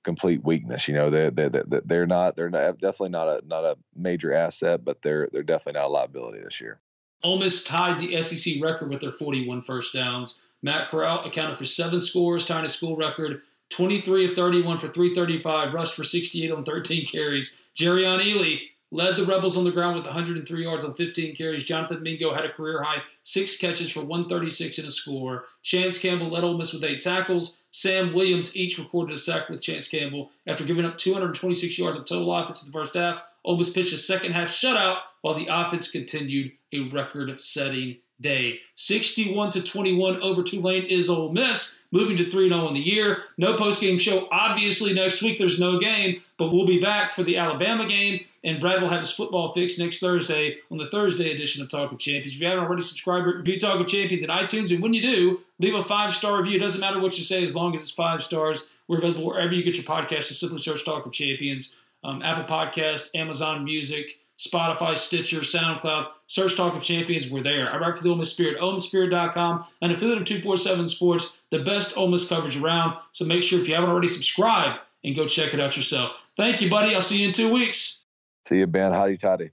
Speaker 5: complete weakness. You know, they're they're they're not they're not, definitely not a not a major asset, but they're they're definitely not a liability this year.
Speaker 1: Ole Miss tied the SEC record with their 41 first downs. Matt Corral accounted for seven scores, tying a school record. 23 of 31 for 335, rushed for 68 on 13 carries. Jerrion Ealy led the Rebels on the ground with 103 yards on 15 carries. Jonathan Mingo had a career high six catches for 136 and a score. Chance Campbell led Ole Miss with eight tackles. Sam Williams each recorded a sack with Chance Campbell after giving up 226 yards of total offense in the first half. Ole Miss pitched a second half shutout while the offense continued a record-setting day. 61 to 21 over Tulane is Ole Miss, moving to 3 0 in the year. No post-game show, obviously, next week. There's no game, but we'll be back for the Alabama game, and Brad will have his football fix next Thursday on the Thursday edition of Talk of Champions. If you haven't already subscribed, review Talk of Champions in iTunes, and when you do, leave a five-star review. It doesn't matter what you say as long as it's five stars. We're available wherever you get your podcast. Just simply search Talk of Champions, um, Apple Podcast, Amazon Music, Spotify, Stitcher, SoundCloud. Search Talk of Champions. We're there. I write for the Ole Miss Spirit, OleMissSpirit.com, an affiliate of 247 Sports, the best Ole Miss coverage around. So make sure if you haven't already subscribed and go check it out yourself. Thank you, buddy. I'll see you in two weeks.
Speaker 5: See you, Ben. Howdy toddy.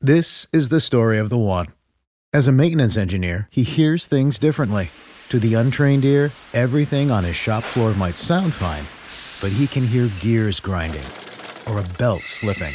Speaker 3: This is the story of the one. As a maintenance engineer, he hears things differently. To the untrained ear, everything on his shop floor might sound fine, but he can hear gears grinding or a belt slipping.